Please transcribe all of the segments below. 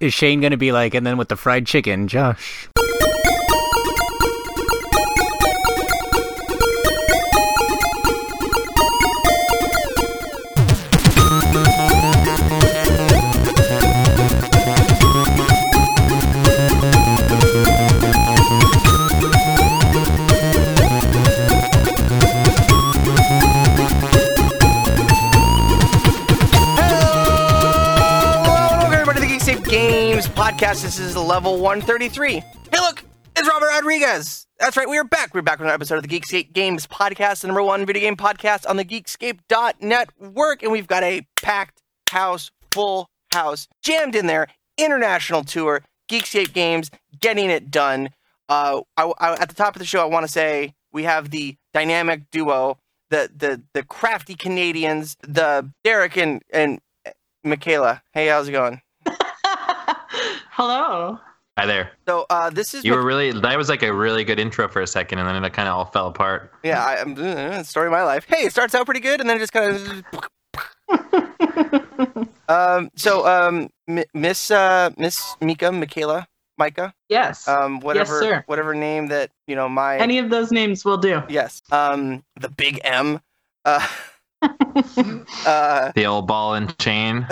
Is Shane gonna be like, and then with the fried chicken, Josh? Podcast. This is level 133. Hey, look, it's Robert Rodriguez. That's right, we are back. We're back with another episode of the Geekscape Games podcast, the number one video game podcast on the Geekscape.network, and we've got a packed house, full house, jammed in there, international tour, Geekscape Games, getting it done. Uh, I, I- at the top of the show, I want to say we have the dynamic duo, the the the crafty Canadians, the Derek and and Michaela. Hey, how's it going? Hello. Hi there. So uh, this is You what- were really that was like a really good intro for a second, and then it kind of all fell apart. yeah, I, I'm uh, story of my life. Hey, it starts out pretty good, and then it just kind of. um. So um, M- Miss uh, Miss Mika, Michaela, Micah, yes. um, whatever sir. whatever name that you know my Any of those names will do. yes, um, the big M, uh, uh, The old ball and chain.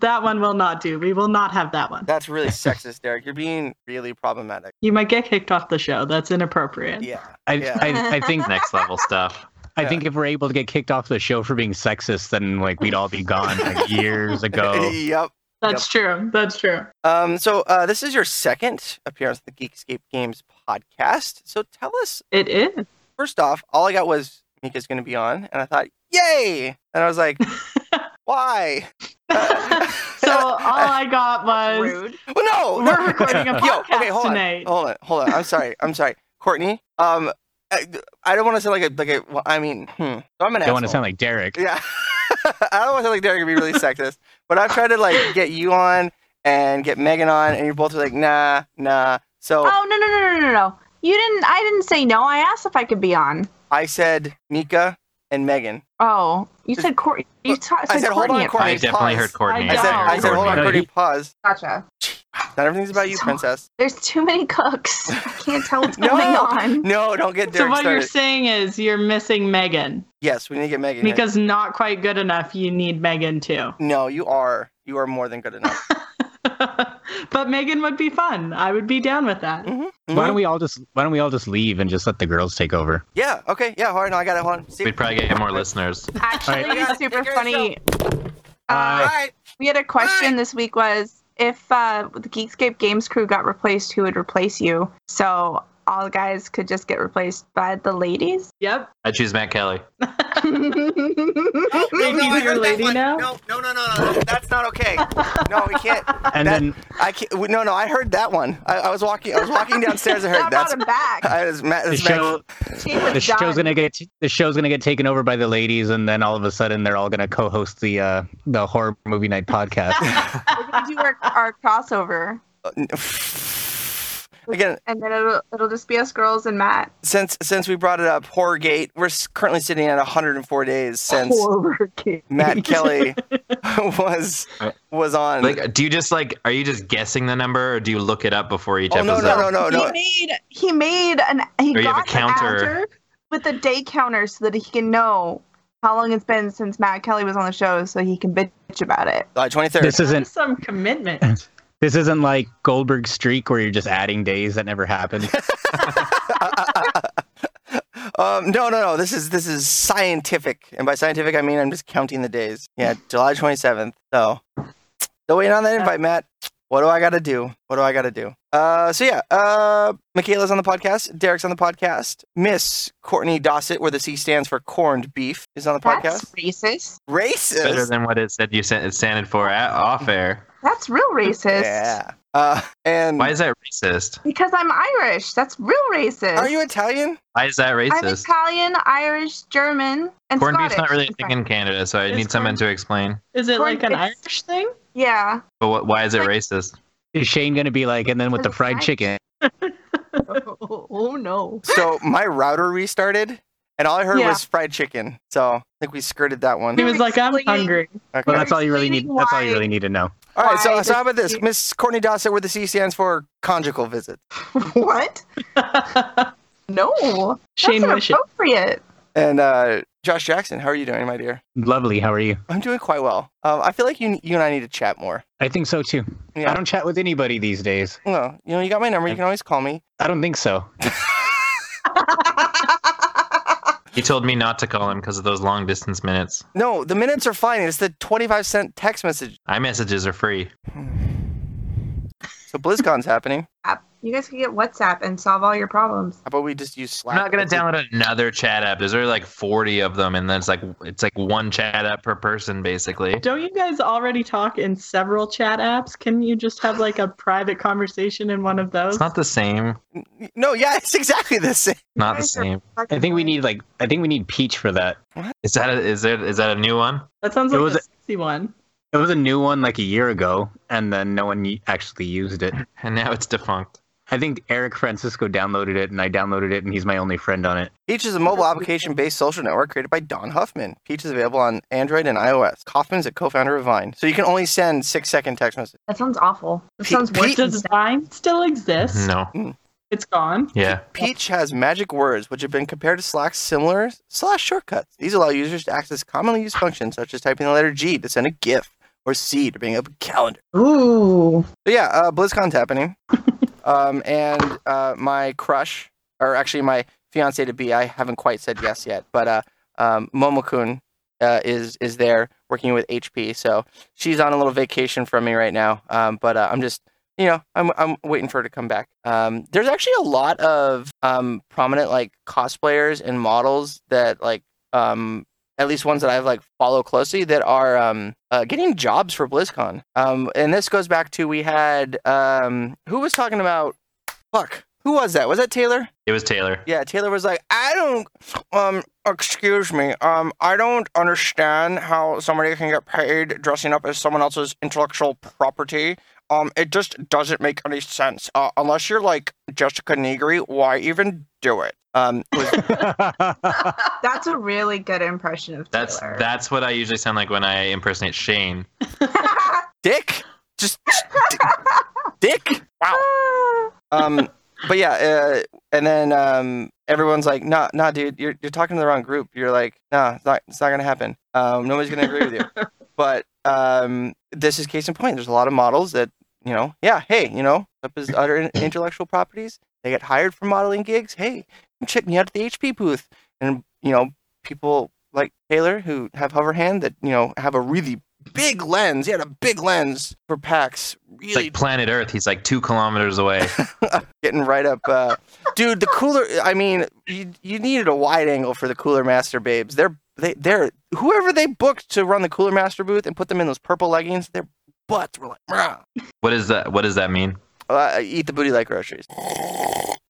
That one will not do. We will not have that one. that's really sexist, Derek. You're being really problematic. You might get kicked off the show. That's inappropriate. Yeah, I, Yeah. I, I think Next level stuff. I think if we're able to get kicked off the show for being sexist, then like we'd all be gone like years ago. yep. That's true. That's true. Um, so uh, this is your second appearance on the Geekscape Games podcast. So tell us It is. first off, all I got was Mika's going to be on, and I thought, yay! And I was like, why? So all I got was Rude. well, no, no. we're recording a podcast Yo, okay, hold tonight. on, hold on, hold on. I'm sorry, I'm sorry, Courtney. Um, I, I don't want to sound like a like a. Well, I mean, hmm. I'm an Don't want to sound like Derek. Yeah, I don't want to sound like Derek and be really sexist, but I've tried to like get you on and get Megan on, and you're both like, nah, nah. So Oh no no no no no no! You didn't. I didn't say no. I asked if I could be on. I said Mika and Megan. Oh, you said Courtney. You ta- I said said, hold Courtney. on, at Courtney. I definitely pause. heard Courtney. I I said, I said, hold on, Courtney, pause. Gotcha. Not everything's about you, So- princess. There's too many cooks. I can't tell what's No. going on. No, don't get So Derek what you're saying is you're missing Megan Yes, we need to get Megan. here. because not quite good enough. You need Megan too. no, you are. You are more than good enough. but Megan would be fun. I would be down with that. Mhm, Why don't we all just Why don't we all just leave and just let the girls take over? Yeah. Okay. Yeah. Hold on. No, I got it. Hold on. See. We'd probably get more listeners. Actually, Alright. Yeah, super take care of funny. All Uh, right. we had a question Alright. this week was if uh, the Geekscape Games crew got replaced, who would replace you? So all the guys could just get replaced by the ladies. Yep. I choose Matt Kelly. No, Wait, no, he's your lady now? No, no, no, no, no. That's not okay. No, we can't. And That- then I can't. No, no. I heard that one. I, I was walking. I was walking downstairs. I heard That that's. him back. I was, Matt, the show Team the show's done. gonna get the show's gonna get taken over by the ladies, and then all of a sudden they're all gonna co-host the uh, the horror movie night podcast. We're gonna do our, our crossover, Again, and then it'll it'll just be us girls and Matt. since since we brought it up, Horrorgate. We're currently sitting at 104 days since Horror. Matt Kelly was uh, was on. Like, do you just like? Are you just guessing the number, or do you look it up before each Oh, no, episode? no, no, no, he no. made he made an he Or you have a got counter. counter with a day counter so that he can know how long it's been since Matt Kelly was on the show, so he can bitch about it. July 23rd. this isn't some commitment. this isn't like Goldberg streak where you're just adding days that never happened. um, no, no, no. This is this is scientific, and by scientific I mean I'm just counting the days. Yeah, July 27th. So, still waiting on that invite, Matt. What do I got to do? What do I got to do? Uh, so yeah, uh, Michaela's on the podcast. Derek's on the podcast. Miss Courtney Dossett, where the C stands for corned beef, is on the That's podcast. racist. Racist. Better than what it said you sent it standed for at off air. That's real racist. Yeah. Uh, and Why is that racist? Because I'm Irish. That's real racist. are you Italian? Why is that racist? I'm? Italian, Irish, German, and Corned Scottish. beef's not really a in thing in Canada, so I Is need someone to explain. Is it like an Corn- Irish thing? Yeah. But what, why is it Like- racist? Is Shane gonna be like, and then with the fried chicken? Oh, oh, no. So my router restarted, and all I heard Yeah. was fried chicken. So I think we skirted that one. He was like, I'm hungry. Okay. Well, that's all you really need. explaining That's all you really need to know. All right, so so how about this, Miss Courtney Dossett, where the C stands for conjugal visit, what? No. Shane That's Wish inappropriate. and uh, Josh Jackson. How are you doing, my dear? Lovely. How are you? I'm doing quite well. Um, I feel like you you and I need to chat more. I think so too. Yeah. I don't chat with anybody these days. Well, you know, you got my number. You can always call me. I don't think so. He told me not to call him because of those long distance minutes. No, the minutes are fine. It's the 25 cent text message. iMessages are free. So BlizzCon's happening. app. You guys can get WhatsApp and solve all your problems. How about we just use Slack? I'm not gonna download another chat app. There's already like 40 of them, and then it's like it's like one chat app per person, basically. Don't you guys already talk in several chat apps? Can you just have like a private conversation in one of those? It's not the same. No, yeah, it's exactly the same. Not the same. I think we need like I think we need Peach for that. Is that a, is there is that a new one? that sounds It like was a a- sexy one. It was a new one like a year ago, and then no one actually used it. And now it's defunct. I think Eric Francisco downloaded it, and I downloaded it, and he's my only friend on it. Peach is a mobile application-based social network created by Dom Hofmann. Peach is available on Android and iOS. Hofmann's a co-founder of Vine, so you can only send six-second text messages. That sounds awful. That Pe- sounds worse Pete- than Does. Vine still exist? No. It's gone. Yeah. Peach has magic words, which have been compared to Slack's similar slash shortcuts. These allow users to access commonly used functions, such as typing the letter G to send a GIF, or C to bring up a calendar. Ooh. So yeah, uh, BlizzCon's happening, um, and uh, my crush, or actually my fiance to be, I haven't quite said yes yet, but uh, um, Momokun uh, is is there working with HP, so she's on a little vacation from me right now. Um, but uh, I'm just, you know, I'm I'm waiting for her to come back. Um, there's actually a lot of um, prominent like cosplayers and models that like um, at least ones that I've like follow closely that are um, uh, getting jobs for BlizzCon. Um, and this goes back to we had um, who was talking about fuck who was that? Was that Taylor? It was Taylor. Yeah, Taylor was like, I don't, um, excuse me, um, I don't understand how somebody can get paid dressing up as someone else's intellectual property. Um, it just doesn't make any sense. Uh, unless you're like Jessica Nigri, why even do it? Um, was, That's a really good impression of That's Taylor. that's what I usually sound like when I impersonate Shane. Dick? Just d- Dick? Wow. Um, but yeah, uh, and then um, everyone's like, "Nah, nah, dude, you're you're talking to the wrong group." You're like, "Nah, it's not, it's not gonna happen. Um, nobody's gonna agree with you." But um, this is case in point. There's a lot of models that you know, yeah, hey, you know, up as other intellectual properties, they get hired for modeling gigs. Hey, come check me out at the HP booth, and you know, people like Taylor who have hover hand that you know have a really big lens. He had a big lens for PAX. It's like planet Earth. He's like two kilometers away. getting right up. Uh, dude, the cooler. I mean, you, you needed a wide angle for the Cooler Master babes. They're they they're whoever they booked to run the Cooler Master booth and put them in those purple leggings. Their butts were like, "Rah." what is that? What does that mean? uh, eat the booty like groceries.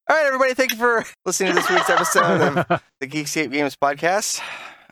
All right, everybody, thank you for listening to this week's episode of the Geekscape Games podcast.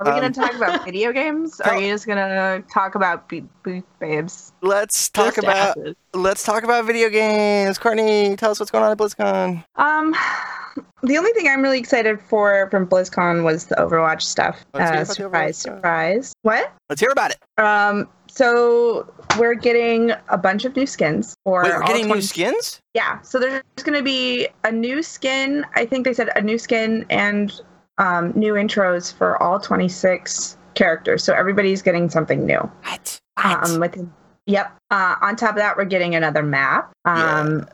Are we Um, going to talk about video games? Or are you just going to talk about be- booth babes? Let's talk Just about asses. let's talk about video games. Courtney, tell us what's going on at BlizzCon. Um, the only thing I'm really excited for from BlizzCon was the Overwatch stuff. Let's hear Uh, about the surprise, Overwatch stuff. surprise. What? Let's hear about it. Um, so we're getting a bunch of new skins for Wait, we're all getting new skins. Yeah, so there's going to be a new skin. I think they said a new skin and um, new intros for all 26 characters. So everybody's getting something new. What? Um, with yep. Uh, on top of that, we're getting another map. Um,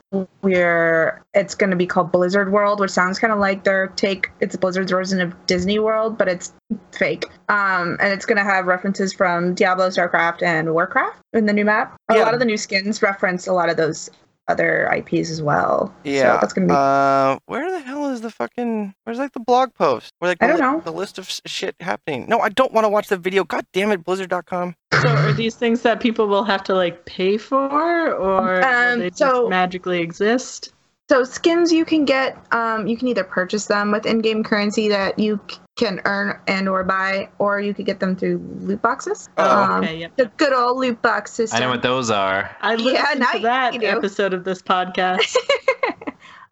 we're it's going to be called Blizzard World, which sounds kind of like their take. It's Blizzard's version of Disney World, but it's fake. Um, and it's going to have references from Diablo, StarCraft, and Warcraft in the new map. A Yeah. lot of the new skins reference a lot of those other IPs as well. Yeah. so that's going to be. Uh, where the hell is the fucking? Where's like the blog post? Where like the, I don't li- know. the list of s- shit happening? No, I don't want to watch the video. God damn it, Blizzard.com. So are these things that people will have to like pay for, or Um, they just so- magically exist? So skins you can get, um, you can either purchase them with in-game currency that you c- can earn and or buy, or you could get them through loot boxes. Oh, Um, okay, yep. The good old loot box I system. know what those are. I listened yeah, now to that episode of this podcast.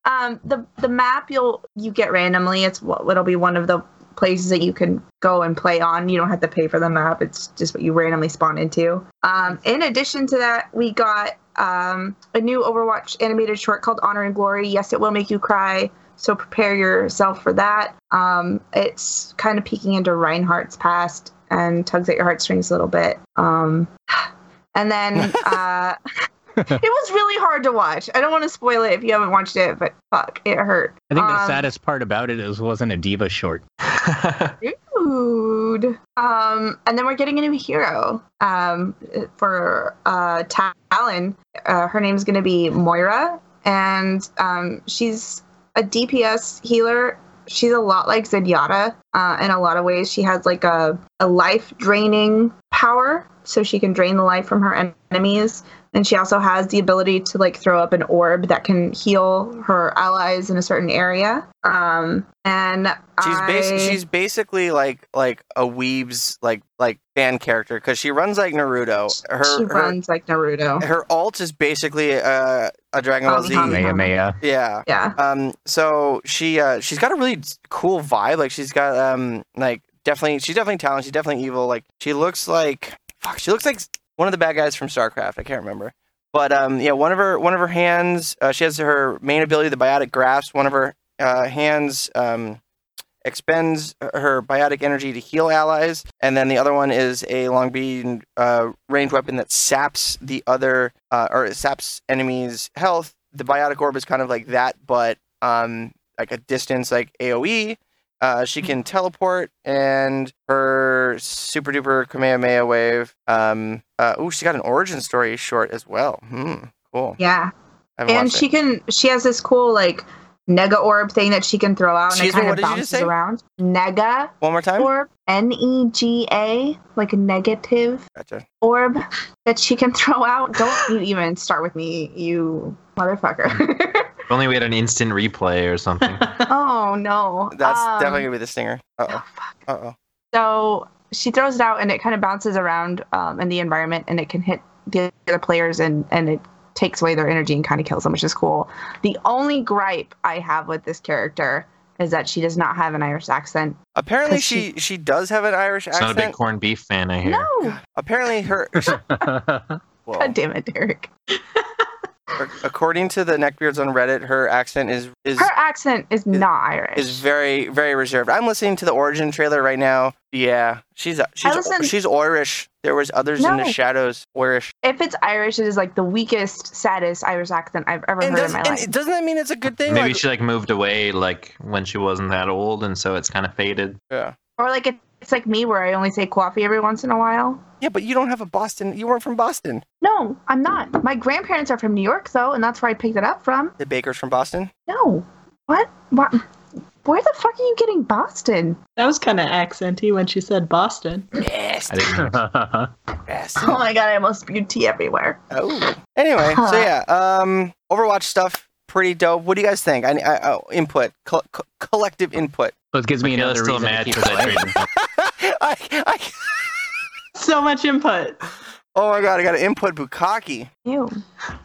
um, the the map you'll you get randomly. It's what it'll be one of the places that you can go and play on. You don't have to pay for the map. It's just what you randomly spawn into. Um, in addition to that, we got um, a new Overwatch animated short called Honor and Glory. Yes, it will make you cry. So prepare yourself for that. Um, it's kind of peeking into Reinhardt's past and tugs at your heartstrings a little bit. Um, and then uh, it was really hard to watch. I don't want to spoil it if you haven't watched it, but fuck, it hurt. I think the Um, saddest part about it is wasn't a D.Va short. Dude. Um, and then we're getting a new hero um, for uh, Talon. Uh, her name's going to be Moira, and um, she's a DPS healer. She's a lot like Zenyatta uh, in a lot of ways. She has like a, a life draining power, so she can drain the life from her en- enemies. And she also has the ability to like throw up an orb that can heal her allies in a certain area. Um, and She's I... bas- she's basically like like a weeb's like like fan character because she runs like Naruto. Her she her, runs like Naruto. her alt is basically uh, a Dragon Ball Hami Z. Hami. Maya Maya. Yeah. Yeah. Um. So she uh she's got a really cool vibe. Like she's got um like definitely she's definitely talented. She's definitely evil. Like she looks like fuck. She looks like one of the bad guys from StarCraft. I can't remember. But um yeah one of her one of her hands uh, she has her main ability the biotic grasp. One of her uh, hands um expends her biotic energy to heal allies, and then the other one is a long beam uh, ranged weapon that saps the other uh, or saps enemies' health. The biotic orb is kind of like that, but um, like a distance, like AOE. Uh, she can teleport, and her super duper Kamehameha wave. Um, uh, oh, she got an origin story short as well. Hmm, cool. Yeah. And she it. can she has this cool like nega orb thing that she can throw out and Excuse it kind of did you just bounces around. Nega one more time. orb. N E G A, like negative Gotcha. orb that she can throw out. Don't you even start with me, you motherfucker. If only we had an instant replay or something. oh no. That's Um, definitely gonna be the stinger. Uh oh, oh. Uh oh. So she throws it out and it kind of bounces around um, in the environment and it can hit the other players and, and it takes away their energy and kind of kills them, which is cool. The only gripe I have with this character is that she does not have an Irish accent. Apparently, she, she- she does have an Irish It's not a big accent. corned beef fan, I hear. No! Apparently, her. God damn it, Derek. According to the neckbeards on Reddit, her accent is is Her accent is not Irish. is very very reserved. I'm listening to the origin trailer right now. Yeah, she's she's listen- she's Irish. There was others in the shadows Irish. if it's Irish, it is like the weakest, saddest Irish accent I've ever And, heard does, in my and life. doesn't that mean it's a good thing? Maybe Like- she like moved away like when she wasn't that old, and so it's kind of faded. yeah. Or like it, it's like me where I only say coffee every once in a while. Yeah, but you don't have a Boston. You weren't from Boston. No, I'm not. My grandparents are from New York though, and that's where I picked it up from. The Bakers from Boston. No. What? What? Where the fuck are you getting Boston? That was kind of accenty when she said Boston. Yes. Yes. Oh my god, I almost spewed tea everywhere. Oh. Anyway, so yeah, um, Overwatch stuff pretty dope. What do you guys think? I, I oh, input, co- co- collective input. Well, it gives me another still reason to mad keep because I playing. traded. I, I, So much input. oh my god, I got to input Bukaki. Ew.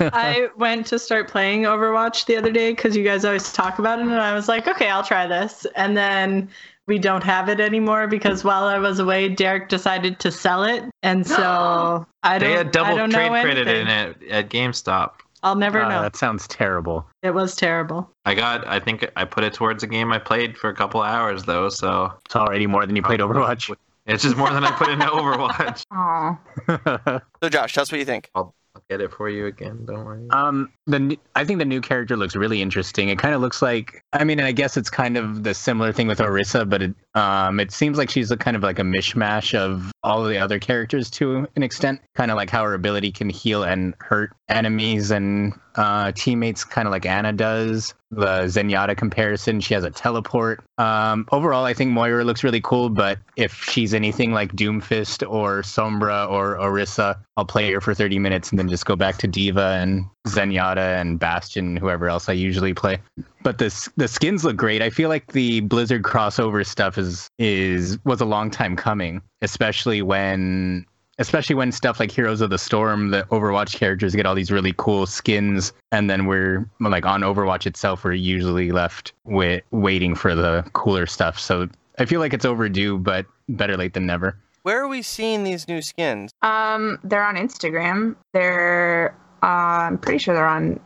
I went to start playing Overwatch the other day because you guys always talk about it, and I was like, okay, I'll try this. And then we don't have it anymore because while I was away, Derek decided to sell it, and so I don't. They had double trade credit in it at GameStop. I'll never Ah, know. that sounds terrible. It was terrible. I got. I think I put it towards a game I played for a couple hours though, so It's already more than you played Overwatch. it's just more than I put into Overwatch. Aw. So Josh, tell us what you think. I'll, I'll get it for you again. Don't worry. Um, the n- I think the new character looks really interesting. It kind of looks like I mean, I guess it's kind of the similar thing with Orisa, but it um, it seems like she's a kind of like a mishmash of all of the other characters to an extent. Kind of like how her ability can heal and hurt enemies and uh, teammates, kind of like Ana does. The Zenyatta comparison, she has a teleport. Um, overall, I think Moira looks really cool, but if she's anything like Doomfist or Sombra or Orisa, I'll play her for 30 minutes and then just go back to D.Va and Zenyatta and Bastion, whoever else I usually play. But the the skins look great. I feel like the Blizzard crossover stuff is is was a long time coming, especially when especially when stuff like Heroes of the Storm, the Overwatch characters get all these really cool skins, and then we're like on Overwatch itself, we're usually left with waiting for the cooler stuff. So I feel like it's overdue, but better late than never. Where are we seeing these new skins? Um, they're on Instagram. They're uh, I'm pretty sure they're on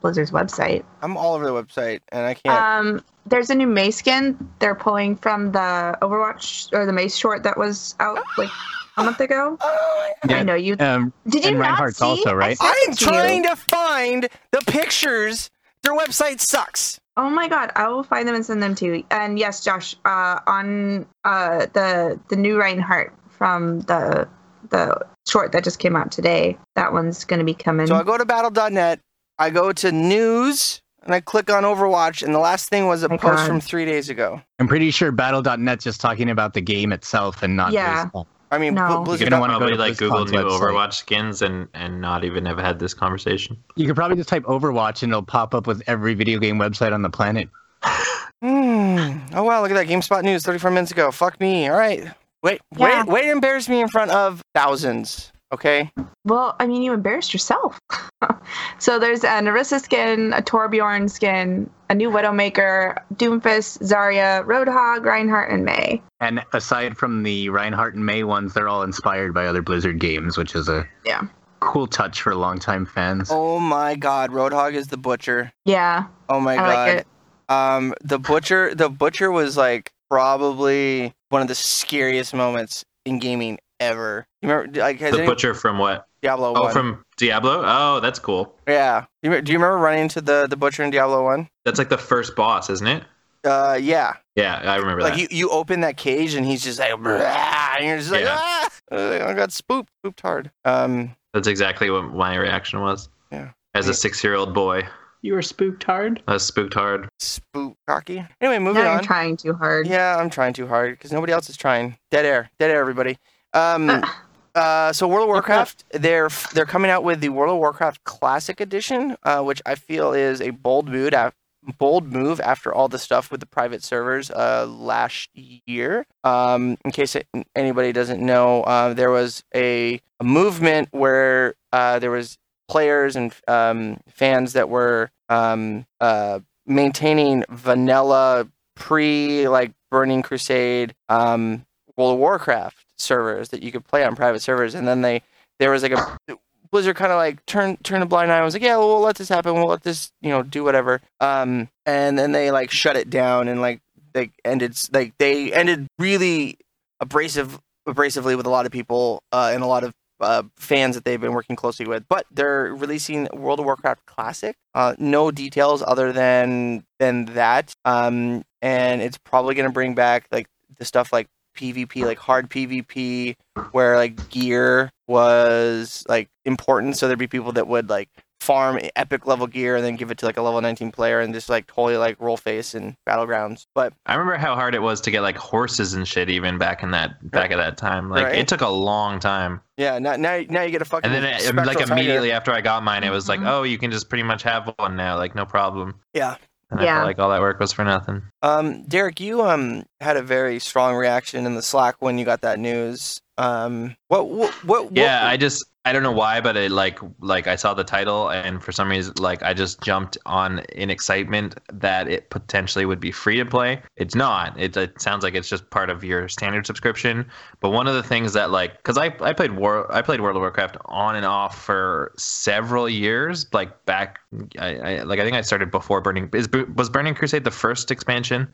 Blizzard's website. I'm all over the website and I can't. Um, there's a new Mei skin. They're pulling from the Overwatch or the Mei's short that was out like a month ago. oh, Yeah. I know you. Um, Did you and not Reinhardt's see? also, I right? sent I'm it you. trying to find the pictures. Their website sucks. Oh my god, I will find them and send them to you. And yes, Josh, uh, on uh, the the new Reinhardt from the the short that just came out today, that one's gonna be coming. So I go to battle.net, I go to news, and I click on Overwatch, and the last thing was a My post God. from three days ago. I'm pretty sure Battle.net's just talking about the game itself and not Yeah. this stuff. I mean, No. Bl- You Blizzard. gonna wanna go probably to like Google BlizzCon's new website. Overwatch skins and and not even have had this conversation. You could probably just type Overwatch and it'll pop up with every video game website on the planet. Hmm. Oh wow, look at that GameSpot news 34 minutes ago. Fuck me. All right. Wait, Yeah. wait, wait embarrass me in front of thousands. Okay. well, I mean, you embarrassed yourself. so there's an Orisa skin, a Torbjorn skin, a new Widowmaker, Doomfist, Zarya, Roadhog, Reinhardt, and Mei. And aside from the Reinhardt and Mei ones, they're all inspired by other Blizzard games, which is a Yeah. cool touch for longtime fans. Oh my God, Roadhog is the butcher. Yeah, Oh my I God. like it. Um, the butcher, the butcher was like probably one of the scariest moments in gaming ever. You remember, like, has The any- butcher from what? Diablo Oh, one? from Diablo. Oh, that's cool. yeah. You Do you remember running into the the butcher in Diablo one? That's like the first boss, isn't it? Uh, yeah. Yeah, I remember Like that. you, you open that cage and he's just like, "Brah," and you're just like, Yeah. ah! I got spooked, spooked hard. Um, That's exactly what my reaction was. Yeah. As a six-year-old boy, You were spooked hard. I was spooked hard. spook cocky. Anyway, moving now on. you're trying too hard. Yeah, I'm trying too hard because nobody else is trying. Dead air, dead air, everybody. Um, uh, so World of Warcraft, they're they're coming out with the World of Warcraft Classic Edition, uh, which I feel is a bold move. Af- bold move after all the stuff with the private servers uh, last year. Um, in case it, anybody doesn't know, uh, there was a, a movement where uh, there was players and um, fans that were um, uh, maintaining vanilla pre like Burning Crusade, um, World of Warcraft servers that you could play on private servers, and then they there was like a Blizzard kind of like turned turned a blind eye I was like, yeah, well, we'll let this happen, we'll let this you know do whatever, um, and then they like shut it down and like they ended like they ended really abrasive abrasively with a lot of people uh, and a lot of uh, fans that they've been working closely with. But they're releasing World of Warcraft Classic. Uh, no details other than than that. Um, and it's probably going to bring back like the stuff like PvP, like hard PvP, where like gear was like important. So there'd be people that would like farm epic level gear and then give it to like a level 19 player and just like totally like roll face in battlegrounds. But I remember how hard it was to get like horses and shit even back in that back at that time. Like Right. it took a long time. yeah, now now, now you get a fucking And then it, like tiger. immediately after I got mine, it was like, Mhm. oh, you can just pretty much have one now, like no problem. Yeah. And I Yeah. felt like all that work was for nothing. Um, Derek, you um had a very strong reaction in the Slack when you got that news. Um, what what what? Yeah, what, I just I don't know why, but it like like I saw the title and for some reason like I just jumped on in excitement that it potentially would be free to play. It's not. It, it sounds like it's just part of your standard subscription. But one of the things that like because I I played War I played World of Warcraft on and off for several years. Like back, I, I like I think I started before Burning. Is was Burning Crusade the first expansion?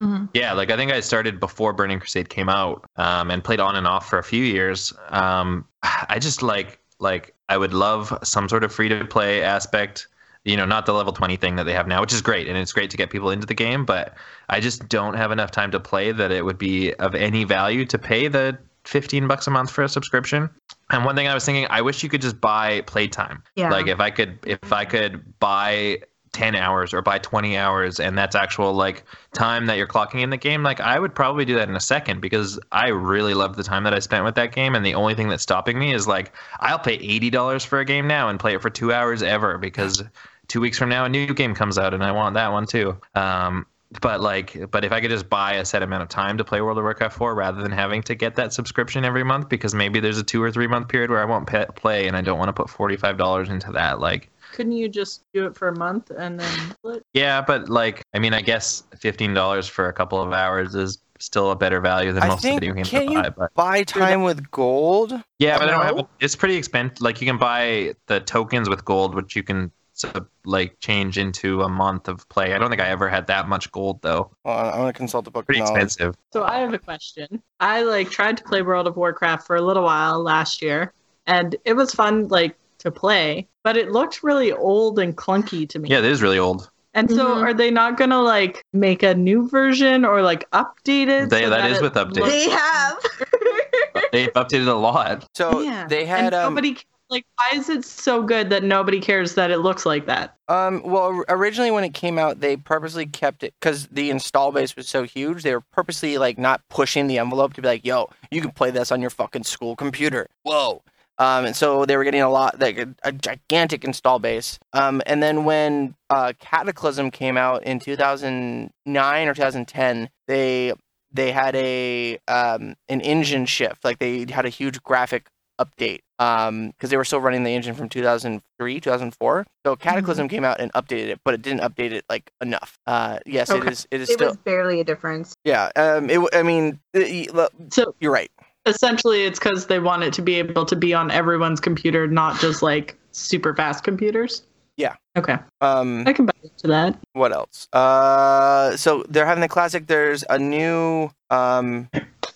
Mhm. Yeah, like I think I started before Burning Crusade came out, um, and played on and off for a few years. Um, I just like like I would love some sort of free to play aspect. You know, not the level twenty thing that they have now, which is great, and it's great to get people into the game. But I just don't have enough time to play that it would be of any value to pay the fifteen bucks a month for a subscription. And one thing I was thinking, I wish you could just buy playtime. Yeah. Like if I could if I could buy 10 hours or buy 20 hours and that's actual like time that you're clocking in the game like I would probably do that in a second because I really love the time that I spent with that game and the only thing that's stopping me is like I'll pay $80 for a game now and play it for 2 hours ever because 2 weeks from now a new game comes out and I want that one too. Um but like but if i could just buy a set amount of time to play world of warcraft 4 rather than having to get that subscription every month because maybe there's a two or three month period where i won't pe- play and i don't want to put $45 into that like Couldn't you just do it for a month and then yeah but like i mean i guess $15 for a couple of hours is still a better value than I most of the think- video games can't you buy. But Buy time with gold. yeah, but I don't have. A, it's pretty expensive. Like you can buy the tokens with gold, which you can sub, like change into a month of play. I don't think I ever had that much gold though. Hold on, I'm gonna consult the book. Pretty knowledge. expensive. So I have a question. I like tried to play World of Warcraft for a little while last year, and it was fun like to play, but it looked really old and clunky to me. Yeah, it is really old. And so Mhm. are they not gonna like make a new version or like update it? They- so that is it with updates. looks- They have. They've updated a lot. So Yeah. they had and um, nobody like why is it so good that nobody cares that it looks like that? Um, well, originally when it came out, they purposely kept it because the install base was so huge. They were purposely like not pushing the envelope to be like, "Yo, you can play this on your fucking school computer." Whoa. Um, and so they were getting a lot, like a, a gigantic install base. Um, and then when uh, Cataclysm came out in 2009 or 2010, they they had a um, an engine shift. Like they had a huge graphic update um because they were still running the engine from 2003 2004 so cataclysm came out and updated it but it didn't update it like enough uh yes it Okay. is it is It still was barely a difference. yeah um it i mean it- So you're right essentially it's because they want it to be able to be on everyone's computer, not just like super fast computers. Yeah. Okay. um I can buy into that. what else uh so they're having the classic there's a new um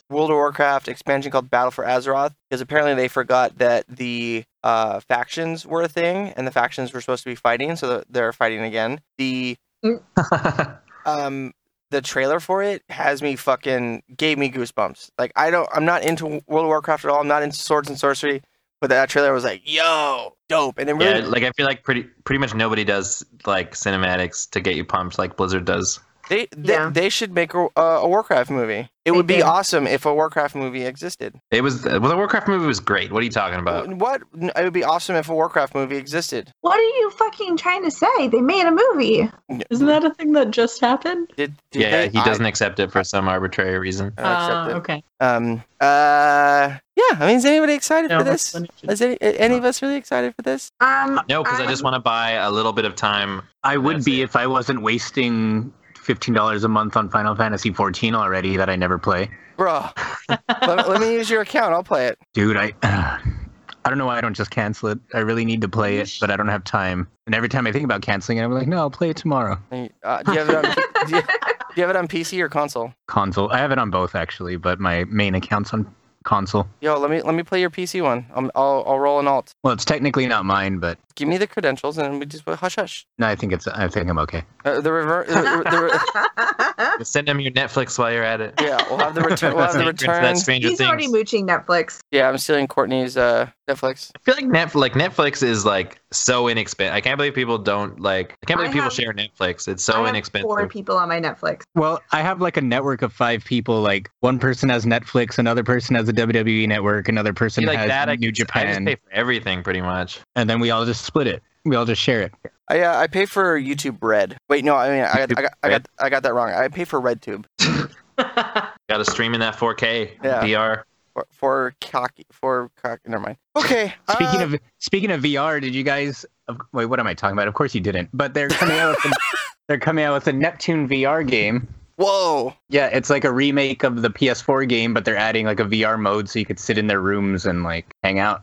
world of warcraft expansion called battle for azeroth because apparently they forgot that the uh factions were a thing and the factions were supposed to be fighting so they're fighting again the um the trailer for it has me fucking gave me goosebumps. Like I don't I'm not into World of Warcraft at all. I'm not into swords and sorcery, but that trailer was like, "Yo, dope." And it really yeah, like I feel like pretty pretty much nobody does like cinematics to get you pumped like Blizzard does. They they, Yeah. they should make a, a Warcraft movie. It They would be do. awesome if a Warcraft movie existed. It was well, the Warcraft movie was great. What are you talking about? What? It would be awesome if a Warcraft movie existed. What are you fucking trying to say? They made a movie. Isn't that a thing that just happened? Did, did Yeah, they? he doesn't accept it for some arbitrary reason. I, I accept Uh, okay. Um. Uh. Yeah. I mean, is anybody excited No, for this? Is any, any of us really excited for this? Um, No, because I just want to buy a little bit of time. I would be it. if I wasn't wasting fifteen dollars a month on Final Fantasy fourteen already that I never play. Bro, let, let me use your account. I'll play it. Dude, I I don't know why I don't just cancel it. I really need to play it, but I don't have time. And every time I think about canceling it, I'm like, no, I'll play it tomorrow. Uh, do you have it on? do, you, do you have it on PC or console? Console. I have it on both actually, but my main account's on console. Yo, let me let me play your PC one. I'm, I'll I'll roll an alt. Well, it's technically not mine, but Give me the credentials and we just hush hush. no, I think it's. I think I'm okay. Uh, the rever- the, the, Just send him your Netflix while you're at it. yeah, we'll have the return. We'll have the Sneak into that return. Stranger He's Things. already mooching Netflix. Yeah, I'm stealing Courtney's uh, Netflix. I feel like Netflix, like Netflix is like so inexpensive. I can't believe people don't like. I can't I believe people have- share Netflix. It's I so have inexpensive. Four people on my Netflix. Well, I have like a network of five people. Like one person has Netflix, another person has a WWE network, another person like has that, I, New I just Japan, pay for everything pretty much. and then we all just split it. We all just share it. I uh, I pay for YouTube Red. Wait, no, I mean I got I got, I got I got that wrong. I pay for RedTube Got to stream in that 4K Yeah. VR. for for cocky for cocky. Never mind. Okay. Speaking uh, of speaking of VR, did you guys? Wait, what am I talking about? Of course you didn't. But they're coming out with a, they're coming out with a Neptune VR game. Whoa, Yeah, it's like a remake of the PS4 game, but they're adding like a VR mode so you could sit in their rooms and like hang out.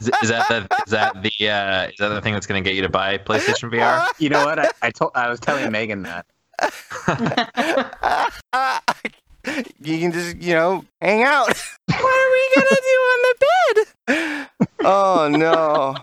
Is, is that the is that the uh, is that the thing that's going to get you to buy PlayStation VR? You know what? I, I told I was telling Megan that. you can just you know hang out. what are we gonna do on the bed? Oh no.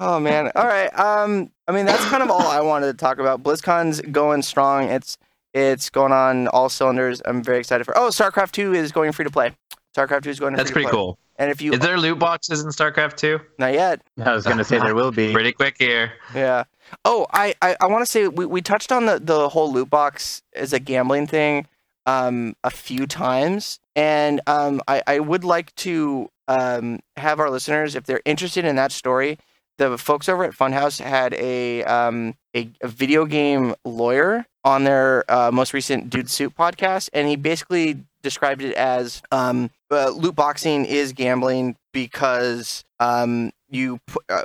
Oh man. All right. Um. I mean, that's kind of all I wanted to talk about. BlizzCon's going strong. It's it's going on all cylinders. I'm very excited for. Oh, StarCraft Two is going free to play. StarCraft Two is going. That's free to play. That's pretty cool. And if you Is there loot boxes in StarCraft 2? not yet, I was gonna say there will be. Pretty quick here. Yeah. Oh, I I, I want to say we, we touched on the the whole loot box as a gambling thing um a few times, and um I I would like to um have our listeners if they're interested in that story. The folks over at Funhaus had a um a, a video game lawyer on their uh, most recent Dude Soup podcast, and he basically described it as um uh, loot boxing is gambling because um you uh,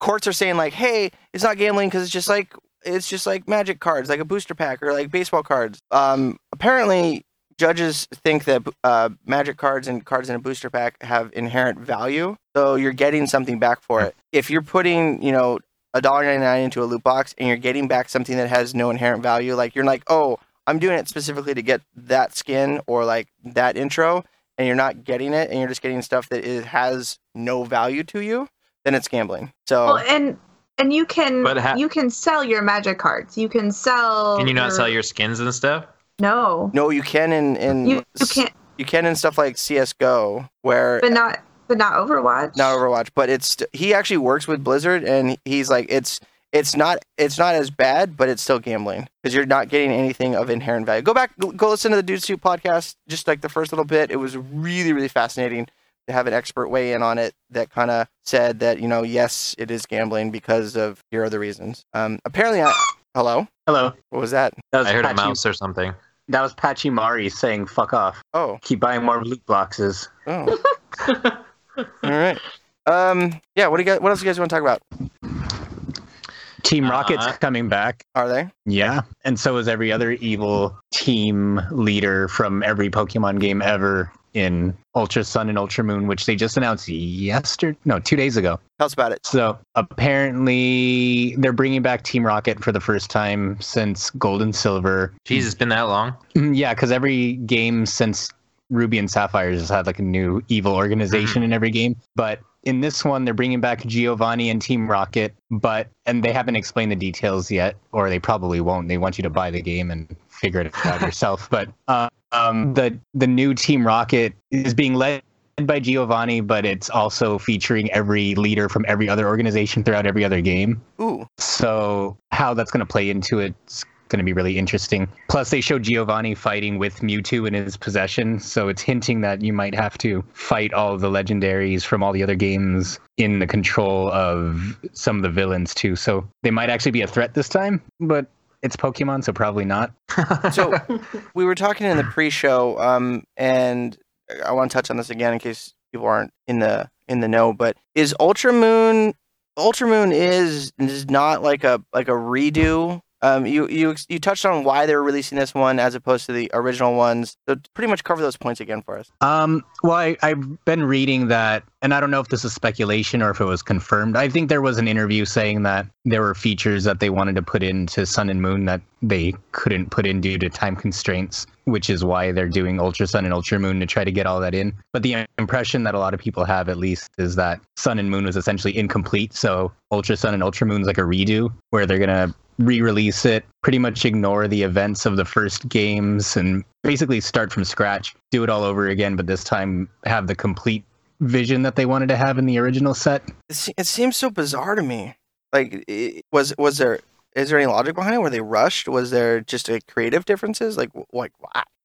courts are saying like, hey, it's not gambling because it's just like it's just like magic cards, like a booster pack or like baseball cards. Um, apparently judges think that uh, magic cards and cards in a booster pack have inherent value, so you're getting something back for it. If you're putting, you know, a dollar ninety nine into a loot box and you're getting back something that has no inherent value, like you're like, oh, I'm doing it specifically to get that skin or like that intro, and you're not getting it, and you're just getting stuff that it has no value to you, then it's gambling. So Well, and and you can But ha- you can sell your magic cards. You can sell. Can you not sell your skins and stuff? No, no, you can in in you, you can't. you can in stuff like CS:GO where But not but not Overwatch. not Overwatch, but it's he actually works with Blizzard, and he's like, it's it's not it's not as bad, but it's still gambling because you're not getting anything of inherent value. Go back, go listen to the Dude Soup podcast, just like the first little bit. It was really really fascinating to have an expert weigh in on it that kind of said that you know yes, it is gambling because of here are the reasons. Um, apparently, I, hello, Hello. what was that? That was I heard a mouse or something. That was Patchy Mari saying "fuck off." Oh, Keep buying more loot boxes. oh, all right. Um, yeah. What do you guys? What else do you guys want to talk about? Team Uh, Rocket's coming back. Are they? Yeah, and so is every other evil team leader from every Pokemon game ever in Ultra Sun and Ultra Moon, which they just announced yesterday, no, two days ago. Tell us about it. So apparently, they're bringing back Team Rocket for the first time since Gold and Silver. Jeez, it's been that long. Mm, Yeah, because every game since Ruby and Sapphire has had like a new evil organization in every game. But in this one, they're bringing back Giovanni and Team Rocket, but and they haven't explained the details yet, or they probably won't. They want you to buy the game and figure it out yourself. But uh, um, the the new Team Rocket is being led by Giovanni, but it's also featuring every leader from every other organization throughout every other game. Ooh, So how that's going to play into it's going to be really interesting. Plus, they show Giovanni fighting with Mewtwo in his possession, so it's hinting that you might have to fight all the legendaries from all the other games in the control of some of the villains too. So they might actually be a threat this time, but it's Pokemon, so probably not. so we were talking in the pre-show, um, and I want to touch on this again in case people aren't in the in the know. But is Ultra Moon Ultra Moon is is not like a like a redo. Um, you you you touched on why they're releasing this one as opposed to the original ones. So pretty much cover those points again for us. Um, well, I, I've been reading that, and I don't know if this is speculation or if it was confirmed. I think there was an interview saying that there were features that they wanted to put into Sun and Moon that they couldn't put in due to time constraints, which is why they're doing Ultra Sun and Ultra Moon to try to get all that in. But the impression that a lot of people have, at least, is that Sun and Moon was essentially incomplete. So Ultra Sun and Ultra Moon's like a redo where they're gonna re-release it pretty much ignore the events of the first games and basically start from scratch do it all over again but this time have the complete vision that they wanted to have in the original set It, seems so bizarre to me. Like, was was there is there any logic behind it? Were they rushed? Was there just a creative differences? Like, like?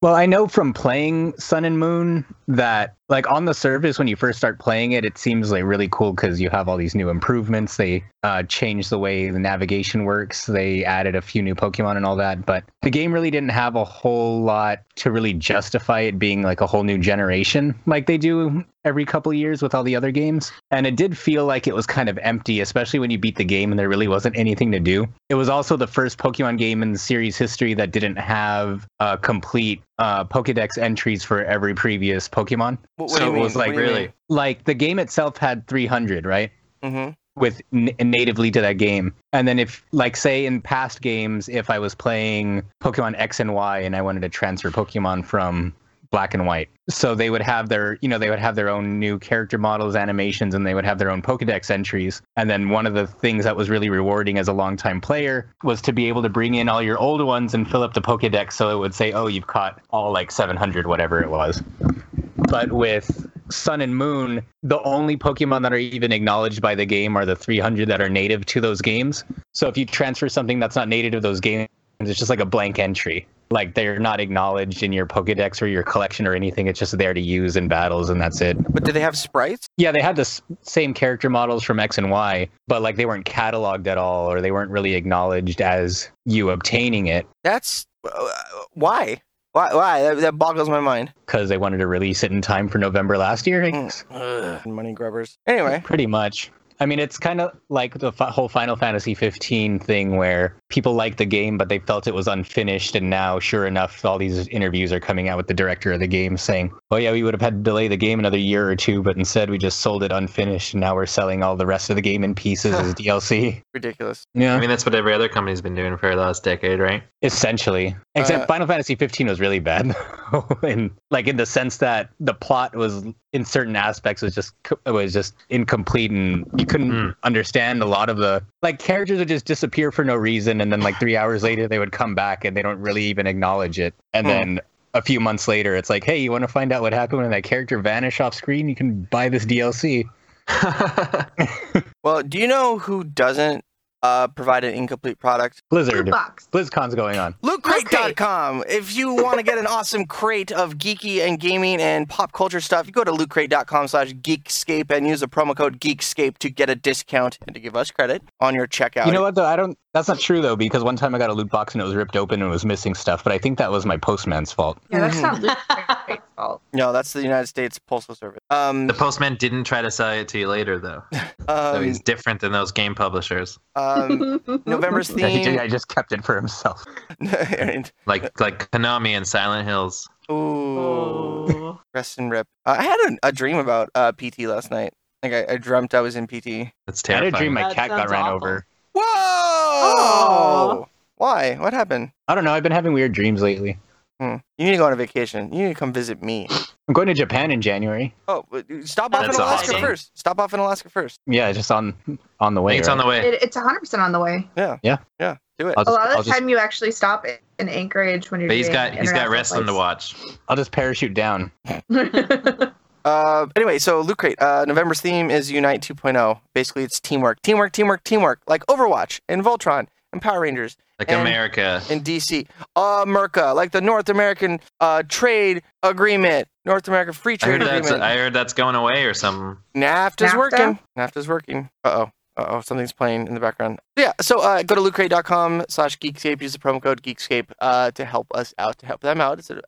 Well i know from playing sun and moon that like on the surface when you first start playing it it seems like really cool because you have all these new improvements. They uh, changed the way the navigation works. They added a few new pokemon and all that but the game really didn't have a whole lot to really justify it being like a whole new generation like they do every couple years with all the other games. And it did feel like it was kind of empty especially when you beat the game and there really wasn't anything to do. It was also the first pokemon game in the series history that didn't have a complete uh, Pokedex entries for every previous Pokemon. What, So it was like really Like the game itself had 300, right? Mm-hmm. With n- natively to that game. And then if, like, say in past games, if I was playing Pokemon X and Y and I wanted to transfer Pokemon from black and white. So they would have their, you know, they would have their own new character models, animations, and they would have their own Pokedex entries. And then one of the things that was really rewarding as a longtime player was to be able to bring in all your old ones and fill up the Pokedex. So it would say, oh, you've caught all like 700, whatever it was. But with Sun and Moon, the only Pokemon that are even acknowledged by the game are the 300 that are native to those games. So if you transfer something that's not native to those games, it's just like a blank entry. Like they're not acknowledged in your Pokedex or your collection or anything. It's just there to use in battles and that's it. But do they have sprites? Yeah, they had the s- same character models from X and Y, but like they weren't cataloged at all or they weren't really acknowledged as you obtaining it That's uh, why. Why? Why? That, that boggles my mind. because they wanted to release it in time for November last year, I guess. Ugh, money grubbers. Anyway, Pretty much. I mean, it's kind of like the fi- whole Final Fantasy 15 thing where people liked the game, but they felt it was unfinished. And now, sure enough, all these interviews are coming out with the director of the game saying, "Oh yeah, we would have had to delay the game another year or two, but instead we just sold it unfinished, and now we're selling all the rest of the game in pieces as DLC." Ridiculous. Yeah, I mean, that's what every other company's been doing for the last decade, right? essentially. Except Uh, Final Fantasy 15 was really bad, in like in the sense that the plot was in certain aspects was just it was just incomplete, and you couldn't Hmm. understand a lot of the like characters would just disappear for no reason, and then like three hours later they would come back, and they don't really even acknowledge it, and Hmm. then. A few months later, it's like, hey, you want to find out what happened when that character vanished off screen? You can buy this DLC. Well, do you know who doesn't uh, provide an incomplete product? Blizzard. Box. BlizzCon's going on. LootCrate.com. If you want to get an awesome crate of geeky and gaming and pop culture stuff, you go to lootcrate.com slash geekscape and use the promo code geekscape to get a discount and to give us credit on your checkout. You know what though? I don't. That's not true though, because one time I got a loot box and it was ripped open and it was missing stuff. But I think that was my postman's fault. Yeah, that's not Luke's fault. No, that's the United States Postal Service. Um, the postman didn't try to sell it to you later, though. So um, he's different than those game publishers, um, November's Yeah, he did- theme. I just kept it for himself. like like Konami and Silent Hills. Ooh, Oh. rest and rip. Uh, I had a, a dream about uh, PT last night. Like I, I dreamt I was in PT. That's terrifying. I had a dream my That cat got sounds ran awful. over. Whoa! Why? What happened? I don't know. I've been having weird dreams lately. Hmm. You need to go on a vacation. You need to come visit me. I'm going to Japan in January. Oh, but stop off That's in Alaska awesome. first. Stop off in Alaska first. Yeah, just on on the way. think it's on the way. It, it's 100% on the way. Yeah. Yeah. Yeah. Do it. I'll A just, lot I'll, of the just, time, you actually stop in Anchorage when you're But he's doing got he's got international wrestling to watch. I'll just parachute down. flights. Uh, anyway, so Loot Crate. Uh, November's theme is Unite 2.0. Basically, it's teamwork, teamwork, teamwork, teamwork. Like Overwatch and Voltron and Power Rangers Like And- America. in DC. America, like the North American uh, Trade Agreement, North American Free Trade heard that's Agreement. I heard that's going away or something. NAFTA's NAFTA? working. NAFTA's working. Uh oh. Uh oh. Something's playing in the background. Yeah. So uh, go to lootcrate.com slash geekscape. Use the promo code geekscape uh, to help us out, to help them out. It's a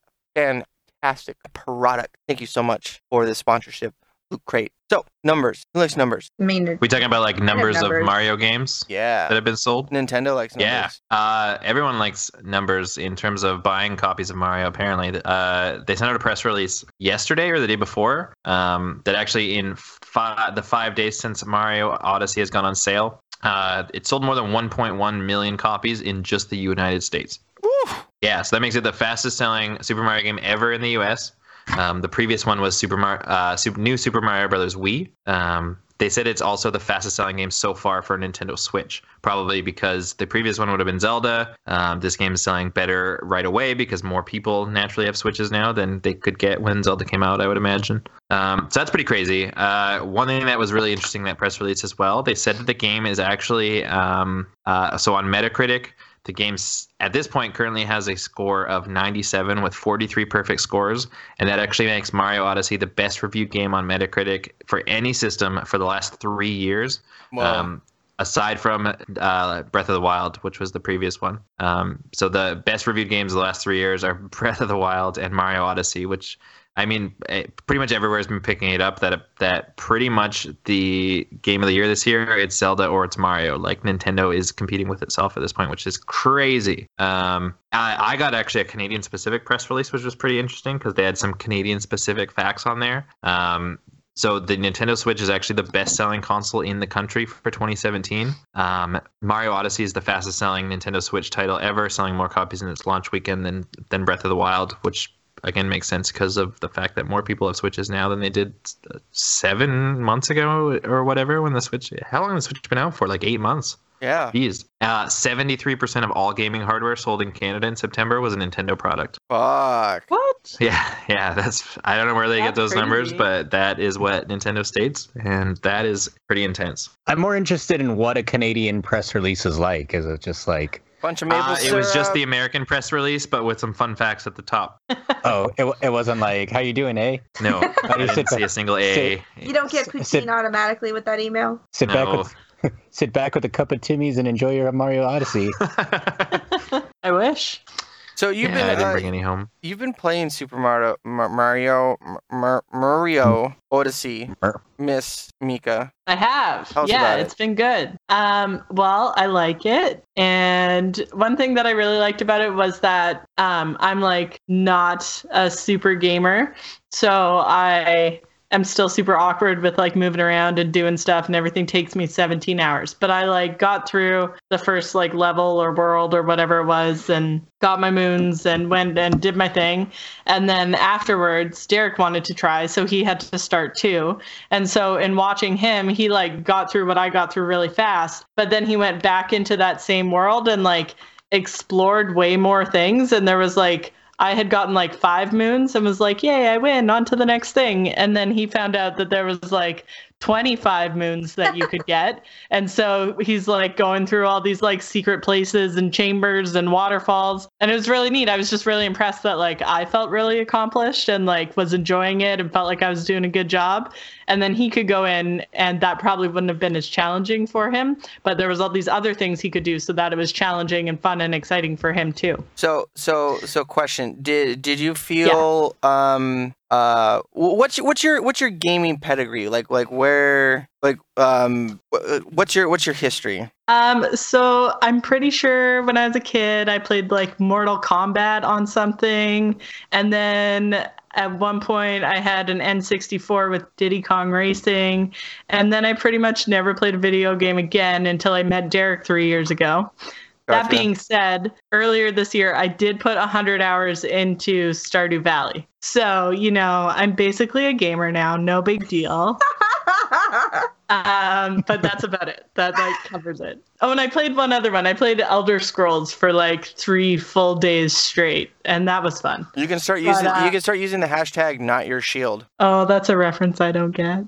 fantastic product. Thank you so much for this sponsorship, Loot Crate. So, numbers. Who likes numbers? I mean, We talking about like numbers, numbers. of Mario games Yeah, that have been sold? Nintendo likes numbers. Yeah, uh, everyone likes numbers in terms of buying copies of Mario. Apparently, uh, they sent out a press release yesterday or the day before um, that actually in fi- the five days since Mario Odyssey has gone on sale, uh, it sold more than 1.1 million copies in just the United States. Woo. Yeah, so that makes it the fastest selling Super Mario game ever in the U.S. Um, the previous one was Super Mario, uh, Super, New Super Mario Brothers Wii. Um, they said it's also the fastest selling game so far for a Nintendo Switch, probably because the previous one would have been Zelda. Um, this game is selling better right away because more people naturally have Switches now than they could get when Zelda came out, I would imagine. Um, so that's pretty crazy. Uh, one thing that was really interesting in that press release as well, they said that the game is actually um, uh, so on Metacritic. The game at this point currently has a score of 97 with 43 perfect scores, and that actually makes Mario Odyssey the best reviewed game on Metacritic for any system for the last three years. Wow. Um, aside from uh, Breath of the Wild, which was the previous one. Um, so the best reviewed games of the last three years are Breath of the Wild and Mario Odyssey, which I mean, eh, pretty much everywhere has been picking it up. That that pretty much the game of the year this year, it's Zelda or it's Mario. Like Nintendo is competing with itself at this point, which is crazy. Um, I, I got actually a Canadian specific press release, which was pretty interesting because they had some Canadian specific facts on there. Um, so the Nintendo Switch is actually the best-selling console in the country for 2017. Um, Mario Odyssey is the fastest-selling Nintendo Switch title ever, selling more copies in its launch weekend than than Breath of the Wild, which again makes sense because of the fact that more people have Switches now than they did uh, seven months ago or whatever when the Switch. How long has the Switch been out for? Like eight months. Yeah. Jeez. Uh, 73% of all gaming hardware sold in Canada in September was a Nintendo product. Fuck. What? Yeah, yeah, that's I don't know where they get That's those numbers, but that is what Nintendo states, and that is pretty intense. I'm more interested in what a Canadian press release is like. Is it just like, Bunch of maple Uh, syrup. it was just the American press release, but with some fun facts at the top. oh, it, it wasn't like, how you doing, eh? No, I just didn't sit see a single A. sit- you don't get S- sit- poutine automatically with that email. Sit back with sit back with a cup of Timmy's and enjoy your Mario Odyssey. I wish. So you've yeah, I been didn't uh, bring any home. you've been playing Super Mario Mario Mario Odyssey, Mar- Miss Mika. I have. Tell yeah, it. it's been good. Um, well, I like it. And one thing that I really liked about it was that um, I'm like not a super gamer. So I am still super awkward with like moving around and doing stuff and everything takes me 17 hours. But I like got through the first like level or world or whatever it was and got my moons and went and did my thing. And then afterwards, Derek wanted to try, so he had to start too. And so in watching him, he like got through what I got through really fast. But then he went back into that same world and like explored way more things. And there was like I had gotten like five moons and was like, Yay, I win, on to the next thing. And then he found out that there was like 25 moons that you could get. And so he's like going through all these like secret places and chambers and waterfalls. And it was really neat. I was just really impressed that like I felt really accomplished and like was enjoying it and felt like I was doing a good job. And then he could go in and that probably wouldn't have been as challenging for him. But there was all these other things he could do so that it was challenging and fun and exciting for him too. So so so question: Did did you feel um uh what's what's your what's your gaming pedigree like like where like um what's your what's your history? Um, so I'm pretty sure when I was a kid, I played like Mortal Kombat on something, and then at one point I had an N64 with Diddy Kong Racing, and then I pretty much never played a video game again until I met Derek three years ago. That being said, earlier this year I did put 100 hours into Stardew Valley. So, you know, I'm basically a gamer now, no big deal. Um, but that's about it. That like covers it. Oh, and I played one other one. I played Elder Scrolls for like three full days straight, and that was fun. You can start using uh, you can start using the hashtag not your shield. Oh, that's a reference I don't get.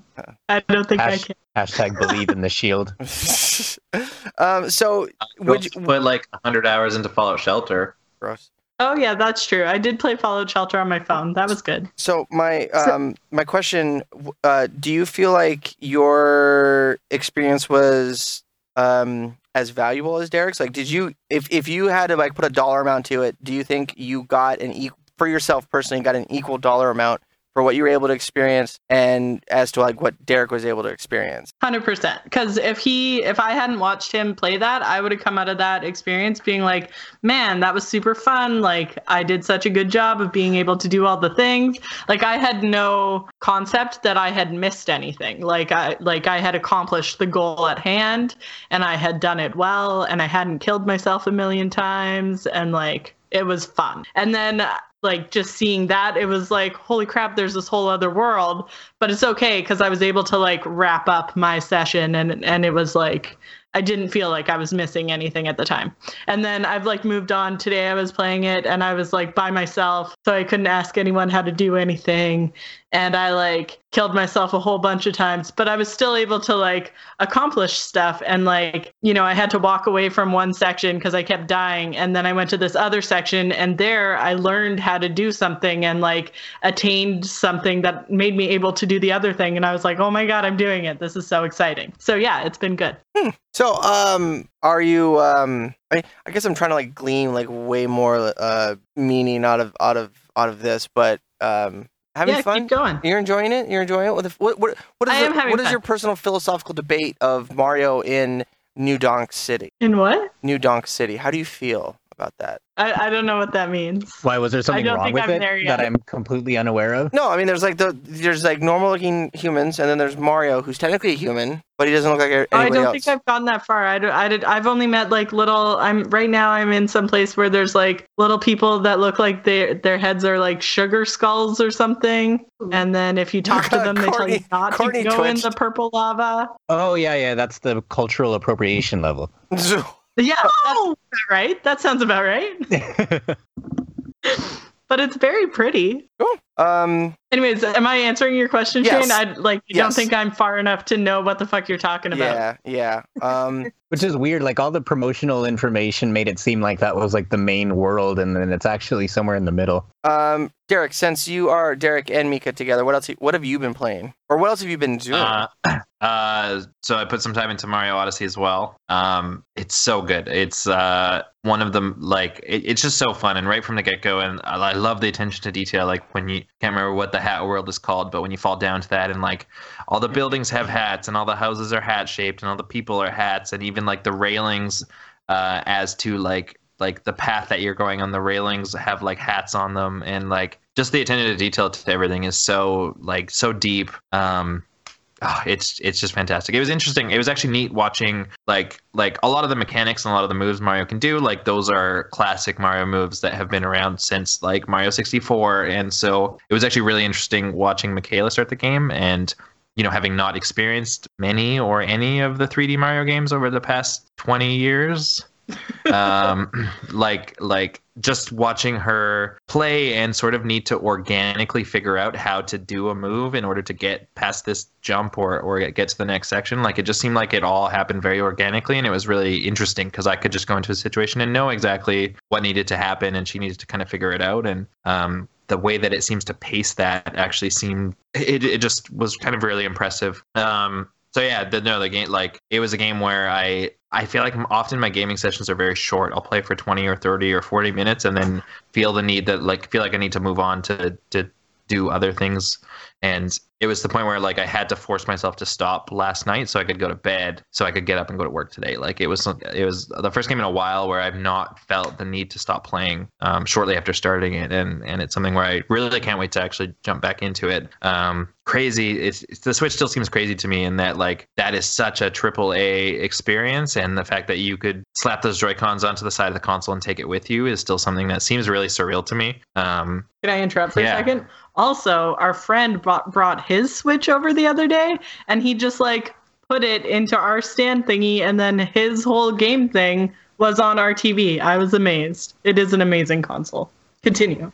I don't think I can. Hashtag believe in the shield. um so Would would you you put like 100 hours into Fallout Shelter? gross. Oh yeah, that's true. I did play Fallout Shelter on my phone. That was good. So my um my question uh do you feel like your experience was um as valuable as Derek's? Like did you if if you had to like put a dollar amount to it, do you think you got an equal for yourself personally got an equal dollar amount for what you were able to experience and as to like what Derek was able to experience? Hundred percent. Because if he, if I hadn't watched him play that, I would have come out of that experience being like, "Man, that was super fun! Like, I did such a good job of being able to do all the things. Like, I had no concept that I had missed anything. Like, I, like I had accomplished the goal at hand, and I had done it well, and I hadn't killed myself a million times, and like, it was fun. And then." Like just seeing that it was like holy crap there's this whole other world. But it's okay because i was able to like wrap up my session and and it was like i didn't feel like i was missing anything at the time. And then i've like moved on. Today i was playing it and i was like by myself so i couldn't ask anyone how to do anything and i like killed myself a whole bunch of times but i was still able to like accomplish stuff and like you know i had to walk away from one section because i kept dying and then i went to this other section and there i learned how to do something and like attained something that made me able to do the other thing and i was like oh my god i'm doing it. This is so exciting. So yeah it's been good. So, um, are you? Um, I, I guess I'm trying to like glean like way more uh meaning out of out of out of this, but um, having yeah fun. keep going You're enjoying it. You're enjoying it. What what what, what is the- what is your personal philosophical debate of Mario in New Donk City? in what New Donk City. How do you feel about that? I, I don't know what that means Why was there something wrong with I'm it that I'm completely unaware of? No, I mean there's like the there's like normal looking humans, and then there's Mario, who's technically a human, but he doesn't look like anybody Oh, I don't else. think I've gotten that far. I, don't- I did, I've only met like little. I'm right now. I'm in some place where there's like little people that look like their their heads are like sugar skulls or something. And then if you talk to them, they tell you not Courtney to go in the purple lava. Oh yeah, yeah, that's the cultural appropriation level. Yeah, that's oh! about right. That sounds about right. But it's very pretty. Cool. Um, Anyways, am I answering your question, Yes. Shane? I like you Yes. don't think I'm far enough to know what the fuck you're talking about. yeah, yeah. Um, Which is weird. Like all the promotional information made it seem like that was like the main world, and then it's actually somewhere in the middle. um, Derek, since you are Derek and Mika together, what else? What have you been playing, or what else have you been doing? Uh, uh, so I put some time into Mario Odyssey as well. Um, it's so good. It's uh, one of them. Like it, it's just so fun, and right from the get go, and I, I love the attention to detail. Like when you can't remember what the hat world is called, but when you fall down to that, and like all the buildings have hats, and all the houses are hat shaped, and all the people are hats, and even like the railings, uh, as to like like the path that you're going on the railings have like hats on them and like just the attention to detail to everything is so like so deep um ah, it's it's just fantastic. It was interesting. It was actually neat watching like like a lot of the mechanics and a lot of the moves Mario can do. Like those are classic Mario moves that have been around since like Mario 64, and so it was actually really interesting watching Michaela start the game and you know having not experienced many or any of the 3D Mario games over the past 20 years um like like just watching her play and sort of need to organically figure out how to do a move in order to get past this jump or or get to the next section. Like it just seemed like it all happened very organically and it was really interesting because i could just go into a situation and know exactly what needed to happen and she needed to kind of figure it out. And um the way that it seems to pace that actually seemed it, it just was kind of really impressive. Um so yeah, the, no, the game like it was a game where I I feel like often my gaming sessions are very short. I'll play for twenty or thirty or forty minutes, and then feel the need that like feel like I need to move on to to do other things. And it was the point where like I had to force myself to stop last night so I could go to bed, so I could get up and go to work today. Like it was it was the first game in a while where I've not felt the need to stop playing um, shortly after starting it, and and it's something where I really can't wait to actually jump back into it. Um, crazy, it's, it's the Switch still seems crazy to me in that like that is such a triple A experience, and the fact that you could slap those Joy Cons onto the side of the console and take it with you is still something that seems really surreal to me. Um, Can I interrupt for Yeah. a second? Also, our friend brought, brought his Switch over the other day, and he just like put it into our stand thingy, and then his whole game thing was on our TV. I was amazed. It is an amazing console. Continue.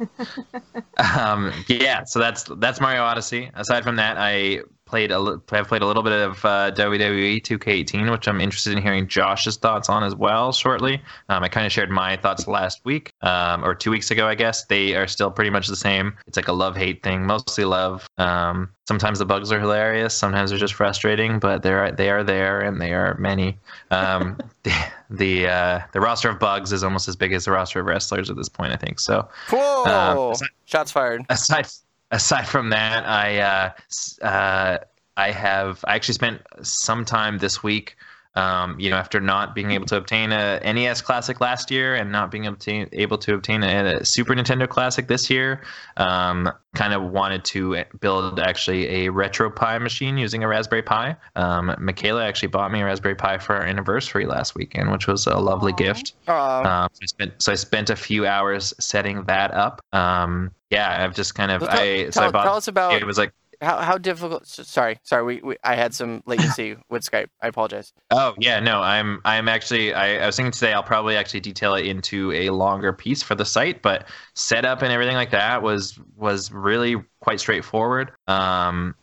um, yeah, so that's that's Mario Odyssey. Aside from that, I played a li- I've played a little bit of uh, WWE 2K18, which I'm interested in hearing Josh's thoughts on as well shortly. Um, I kind of shared my thoughts last week um, or two weeks ago, I guess. They are still pretty much the same. It's like a love hate thing, mostly love. Um, sometimes the bugs are hilarious, sometimes they're just frustrating, but they're they are there and they are many. Um, the the uh, the roster of bugs is almost as big as the roster of wrestlers at this point, I think. So Whoa! um, Shots fired. aside aside from that, I uh, uh, I have I actually spent some time this week. Um, you know, after not being able to obtain a NES Classic last year and not being able to, able to obtain a, a Super Nintendo Classic this year, um, kind of wanted to build actually a RetroPie machine using a Raspberry Pi. Um, Michaela actually bought me a Raspberry Pi for our anniversary last weekend, which was a lovely Aw. gift. Aw. Um, so I spent so I spent a few hours setting that up. Um, yeah, I've just kind of So tell, I so tell- I bought. tell us about it was like how, how difficult. Sorry, sorry. We, we I had some latency with Skype. I apologize. oh yeah no I'm I'm actually I, I was thinking today I'll probably actually detail it into a longer piece for the site, but setup and everything like that was was really quite straightforward. Um,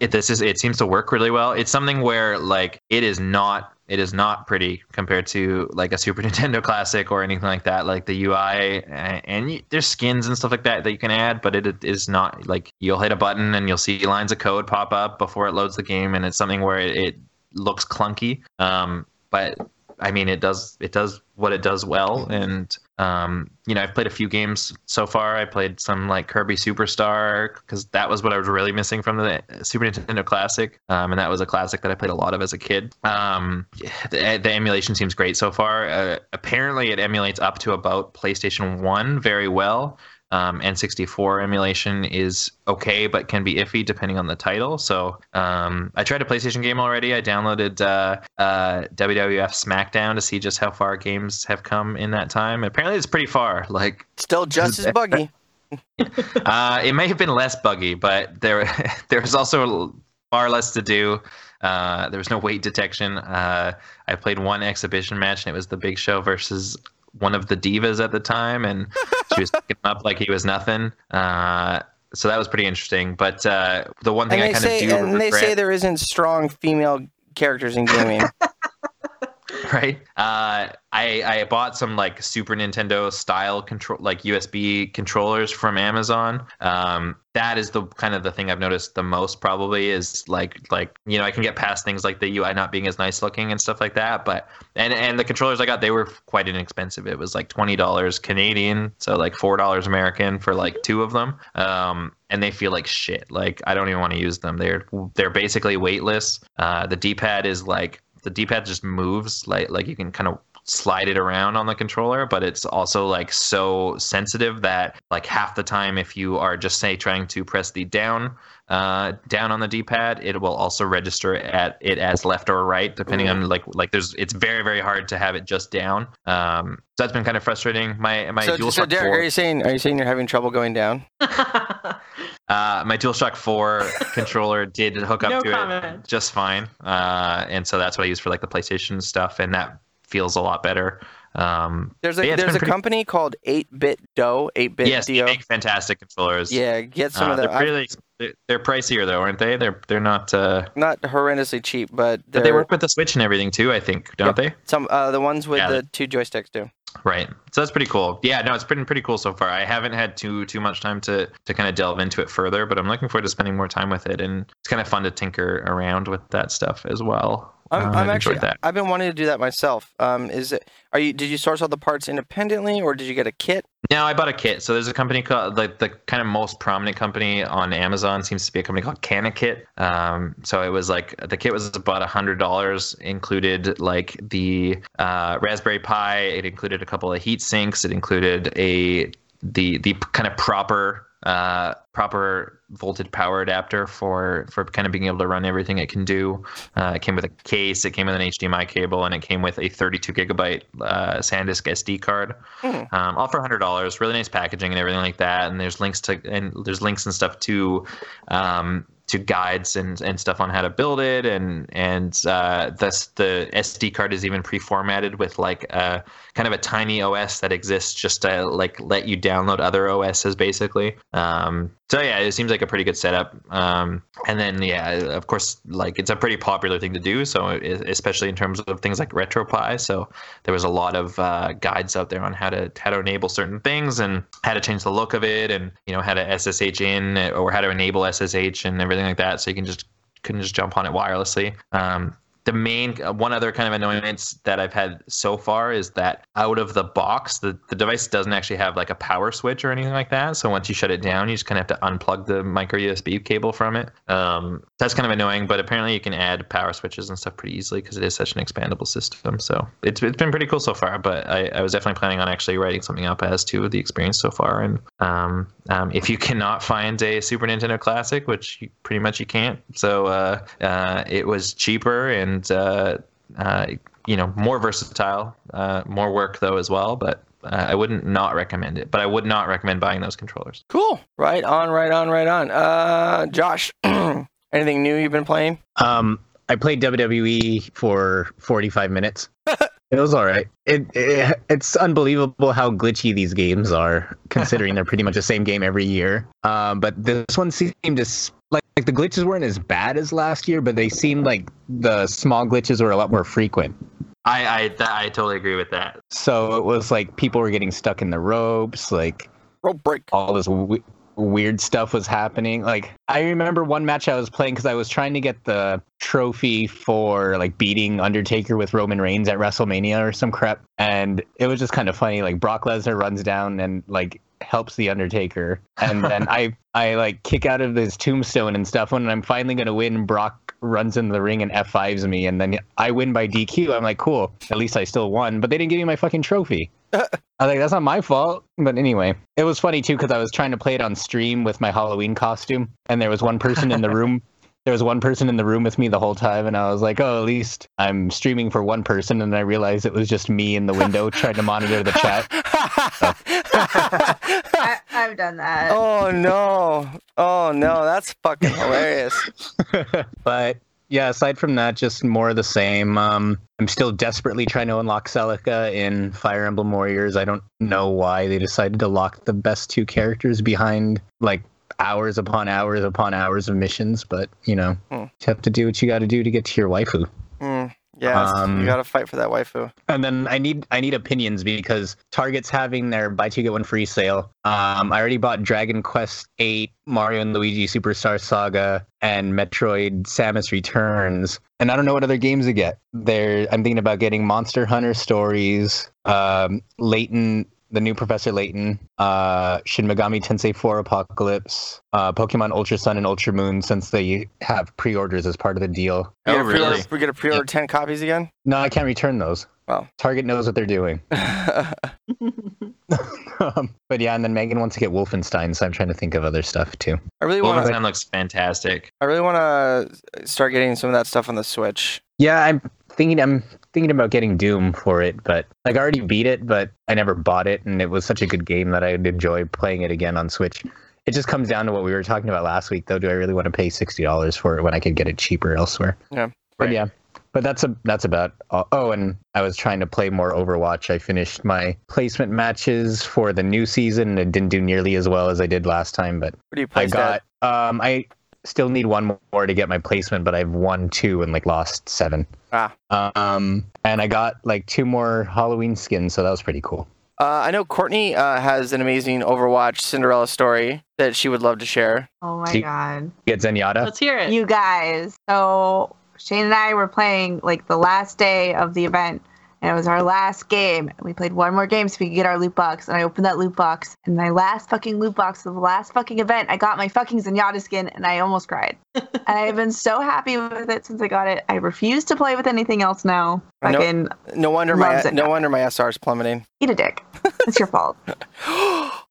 it this is it seems to work really well. It's something where like it is not it is not pretty compared to like a Super Nintendo Classic or anything like that. Like the UI and, and there's skins and stuff like that that you can add, but it, it is not like you'll hit a button and you'll see lines of code pop up before it loads the game, and it's something where it, it looks clunky. Um, but I mean, it does it does what it does well, and um, you know, I've played a few games so far. I played some like Kirby Superstar because that was what I was really missing from the Super Nintendo Classic, um, and that was a classic that I played a lot of as a kid. Um, the, the emulation seems great so far. Uh, apparently, it emulates up to about PlayStation One very well. Um, N64 emulation is okay, but can be iffy depending on the title. So um, I tried a PlayStation game already. I downloaded uh, uh, WWF SmackDown to see just how far games have come in that time. Apparently, it's pretty far. Like Still just as buggy. uh, it may have been less buggy, but there there was also far less to do. Uh, there was no weight detection. Uh, I played one exhibition match, and it was the Big Show versus one of the divas at the time, and she was picking him up like he was nothing. Uh, so that was pretty interesting. But uh, the one thing And I kind of do and they say there isn't strong female characters in gaming. right? Uh, I I bought some like Super Nintendo style control, like USB controllers from Amazon. Um, that is the kind of the thing I've noticed the most. Probably is like like you know I can get past things like the UI not being as nice looking and stuff like that. But and and the controllers I got they were quite inexpensive. It was like twenty dollars Canadian, so like four dollars American for like two of them. Um, and they feel like shit. Like I don't even want to use them. They're they're basically weightless. Uh, the D-pad is like the D-pad just moves like like you can kind of slide it around on the controller but it's also like so sensitive that like half the time if you are just say trying to press the down uh, down on the d-pad it will also register at it as left or right depending on like like there's it's very very hard to have it just down um so that's been kind of frustrating my my so, DualShock so Derek, 4 are you saying are you saying you're having trouble going down? Uh, my DualShock 4 controller did hook up No to comment. it just fine, uh, and so that's what I use for like the PlayStation stuff, and that feels a lot better. Um, There's a yeah, it's a pretty- company called 8-bit Dough, 8-bit yes, they Do. make fantastic controllers. Yeah, get some Uh, of them. they're pretty, they're, they're pricier though, aren't they? They're they're not. Uh, Not horrendously cheap, but but they work with the Switch and everything too. I think, don't they? Some uh, the ones with Yeah. the two joysticks do. Right. So that's pretty cool. Yeah, no, it's been pretty cool so far. I haven't had too too much time to to kind of delve into it further, but I'm looking forward to spending more time with it, and it's kind of fun to tinker around with that stuff as well. I'm, Um, I'm actually that. I've been wanting to do that myself. Um, is it are you did you source all the parts independently or did you get a kit? No, I bought a kit. So there's a company called like the kind of most prominent company on Amazon seems to be a company called Canakit. Um, so it was like the kit was about a hundred dollars, included like the uh, Raspberry Pi. It included a couple of heat sinks. It included a the the kind of proper uh, proper voltage power adapter for for kind of being able to run everything it can do. Uh, it came with a case. It came with an HDMI cable, and it came with a 32 gigabyte uh, SanDisk SD card Hmm. um, all for hundred dollars. Really nice packaging and everything like that. And there's links to and there's links and stuff to um, to guides and, and stuff on how to build it. And and uh, the SD card is even pre-formatted with like a kind of a tiny OS that exists just to like let you download other OSs basically. Um, so yeah, it seems like a pretty good setup. Um, and then yeah, of course, like it's a pretty popular thing to do. So especially in terms of things like RetroPie. So there was a lot of uh, guides out there on how to how to enable certain things and how to change the look of it, and you know how to SSH in or how to enable SSH and everything like that. So you can just couldn't just jump on it wirelessly. Um, the main uh, one other kind of annoyance that I've had so far is that out of the box, the, the device doesn't actually have like a power switch or anything like that. So once you shut it down, you just kind of have to unplug the micro USB cable from it. Um, that's kind of annoying, but apparently you can add power switches and stuff pretty easily because it is such an expandable system. So it's, it's been pretty cool so far. But I, I was definitely planning on actually writing something up as to the experience so far. And um, um, if you cannot find a Super Nintendo Classic, which you, pretty much you can't, so uh, uh, it was cheaper and uh, uh, you know more versatile, uh, more work though as well. But uh, I wouldn't not recommend it. But I would not recommend buying those controllers. Cool. Right on, right on, right on. Uh, Josh, anything new you've been playing? Um, I played WWE for 45 minutes. it was all right. It, it it's unbelievable how glitchy these games are, considering they're pretty much the same game every year. Um, but this one seemed to s- like, like the glitches weren't as bad as last year, but they seemed like the small glitches were a lot more frequent. I I, th- I totally agree with that. So it was like people were getting stuck in the ropes, like Rope break. all this w- weird stuff was happening. Like I remember one match I was playing because I was trying to get the trophy for like beating Undertaker with Roman Reigns at WrestleMania or some crap, and it was just kind of funny. Like Brock Lesnar runs down and like helps the Undertaker, and then I I like kick out of this tombstone and stuff. When I'm finally gonna win, Brock runs into the ring and F5s me, and then I win by DQ. I'm like, cool, at least I still won. But they didn't give me my fucking trophy. I was like, that's not my fault. But anyway, it was funny too because I was trying to play it on stream with my Halloween costume, and there was one person in the room. There was one person in the room with me the whole time, and I was like, "Oh, at least I'm streaming for one person." And I realized it was just me in the window trying to monitor the chat. I, I've done that. oh no! Oh no! That's fucking hilarious. but yeah, aside from that, just more of the same. Um, I'm still desperately trying to unlock Celica in Fire Emblem Warriors. I don't know why they decided to lock the best two characters behind like hours upon hours upon hours of missions, but you know, Hmm. you have to do what you got to do to get to your waifu. Mm, yeah, Um, you gotta fight for that waifu. And then I need I need opinions because Target's having their buy two get one free sale. Um, I already bought Dragon Quest Eight, Mario and Luigi Superstar Saga, and Metroid Samus Returns. And I don't know what other games to get. There, I'm thinking about getting Monster Hunter Stories, um, Layton, the new Professor Layton, uh, Shin Megami Tensei 4 Apocalypse, uh, Pokemon Ultra Sun and Ultra Moon, since they have pre-orders as part of the deal. Oh, get a pre-order- really? We get a pre-order ten copies again. No, I can't return those. Wow. Target knows what they're doing. Um, but yeah, and then Megan wants to get Wolfenstein, so I'm trying to think of other stuff too. I really want to. Wolfenstein looks fantastic. I really want to start getting some of that stuff on the Switch. Yeah, I'm thinking I'm thinking about getting Doom for it, but like I already beat it, but I never bought it, and it was such a good game that I'd enjoy playing it again on Switch. It just comes down to what we were talking about last week, though. Do I really want to pay sixty dollars for it when I could get it cheaper elsewhere? Yeah, But right. yeah, but that's a that's about. All. Oh, and I was trying to play more Overwatch. I finished my placement matches for the new season. It didn't do nearly as well as I did last time, but What do you I play? got. Um, I still need one more to get my placement, but I've won two and like lost seven. Ah. Um, and I got like two more Halloween skins, so that was pretty cool. Uh, I know Courtney uh, has an amazing Overwatch Cinderella story that she would love to share. Oh my See- god. Get Zenyatta. Let's hear it. You guys. So Shane and I were playing like the last day of the event, and it was our last game. We played one more game so we could get our loot box. And I opened that loot box, and my last fucking loot box of the last fucking event, I got my fucking Zenyatta skin, and I almost cried. and I've been so happy with it since I got it. I refuse to play with anything else now. Fucking No wonder my Loves it. no wonder my SR is plummeting. eat a dick. It's your fault.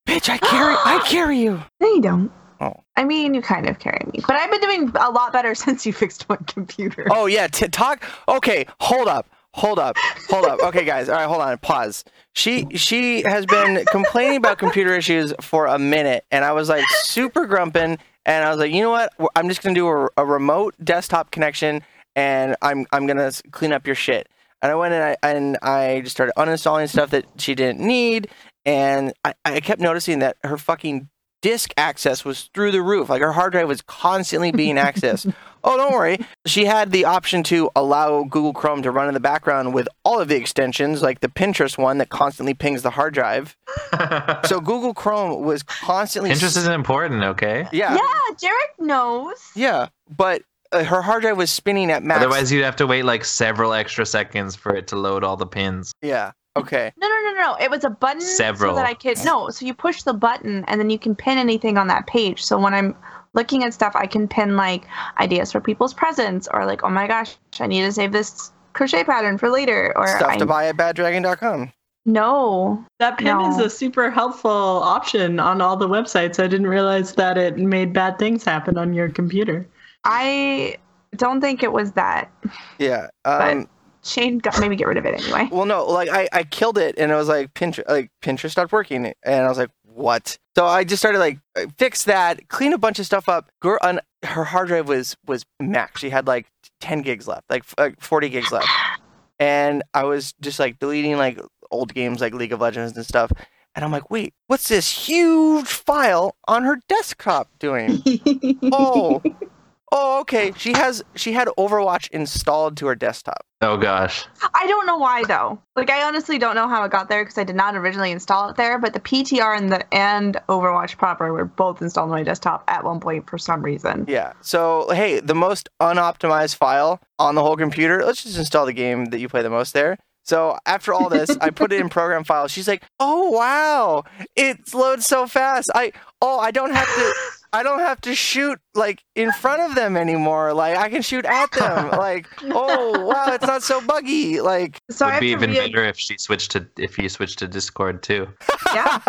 Bitch, I carry I carry you. No, you don't. Oh. I mean, you kind of carry me, but I've been doing a lot better since you fixed my computer. Oh yeah, t- talk. Okay, hold up, hold up, hold up. Okay, guys, all right, hold on, pause. She she has been complaining about computer issues for a minute, and I was like super grumping, and I was like, you know what? I'm just gonna do a, a remote desktop connection, and I'm I'm gonna clean up your shit. And I went and I and I just started uninstalling stuff that she didn't need, and I, I kept noticing that her fucking disk access was through the roof. Like her hard drive was constantly being accessed. oh, don't worry. She had the option to allow Google Chrome to run in the background with all of the extensions, like the Pinterest one that constantly pings the hard drive. So Google Chrome was constantly Pinterest isn't important, okay? yeah, Yeah, Jarek knows. yeah, but uh, her hard drive was spinning at max. Otherwise, you'd have to wait like several extra seconds for it to load all the pins. yeah. Okay. No, no, no, no. It was a button Several. so that I could no. So you push the button and then you can pin anything on that page. So when I'm looking at stuff, I can pin like ideas for people's presents or like, oh my gosh, I need to save this crochet pattern for later. Or Stuff I to buy at baddragon.com. no. That pin is a super helpful option on all the websites. I didn't realize that it made bad things happen on your computer. I don't think it was that. Yeah. Um, Shane got maybe get rid of it anyway. Well, no, like I, I killed it, and it was like Pinterest, like Pinterest stopped working, and I was like, what? So I just started like uh, fix that, clean a bunch of stuff up. Girl, on her hard drive was was max. She had like ten gigs left, like, like forty gigs left, and I was just like deleting like old games like League of Legends and stuff. And I'm like, wait, what's this huge file on her desktop doing? Oh, oh, okay. She has she had Overwatch installed to her desktop. Oh gosh. I don't know why though. Like I honestly don't know how it got there because I did not originally install it there. But the PTR and the and Overwatch proper were both installed on my desktop at one point for some reason. Yeah. So hey, the most unoptimized file on the whole computer. Let's just install the game that you play the most there. So after all this, I put it in program files. She's like, "Oh wow, it loads so fast. I oh I don't have to I don't have to shoot like in front of them anymore. Like I can shoot at them. Like oh wow, it's not so buggy. Like So I Would be even re- better if she switched to if you switched to Discord too. yeah.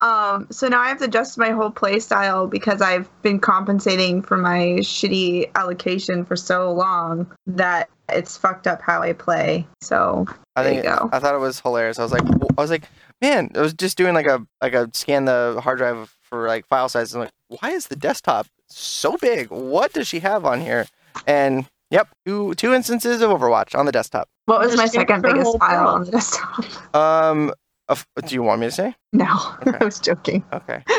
Um, so now I have to adjust my whole play style because I've been compensating for my shitty allocation for so long that it's fucked up how I play. So I There think you go. I thought it was hilarious. I was like, I was like, man, I was just doing like a like a scan the hard drive for like file size. I'm like, why is the desktop so big? What does she have on here? And yep, two two instances of Overwatch on the desktop. what was my second biggest file on the desktop? Um, of- do you want me to say? no, Okay. I was joking. Okay.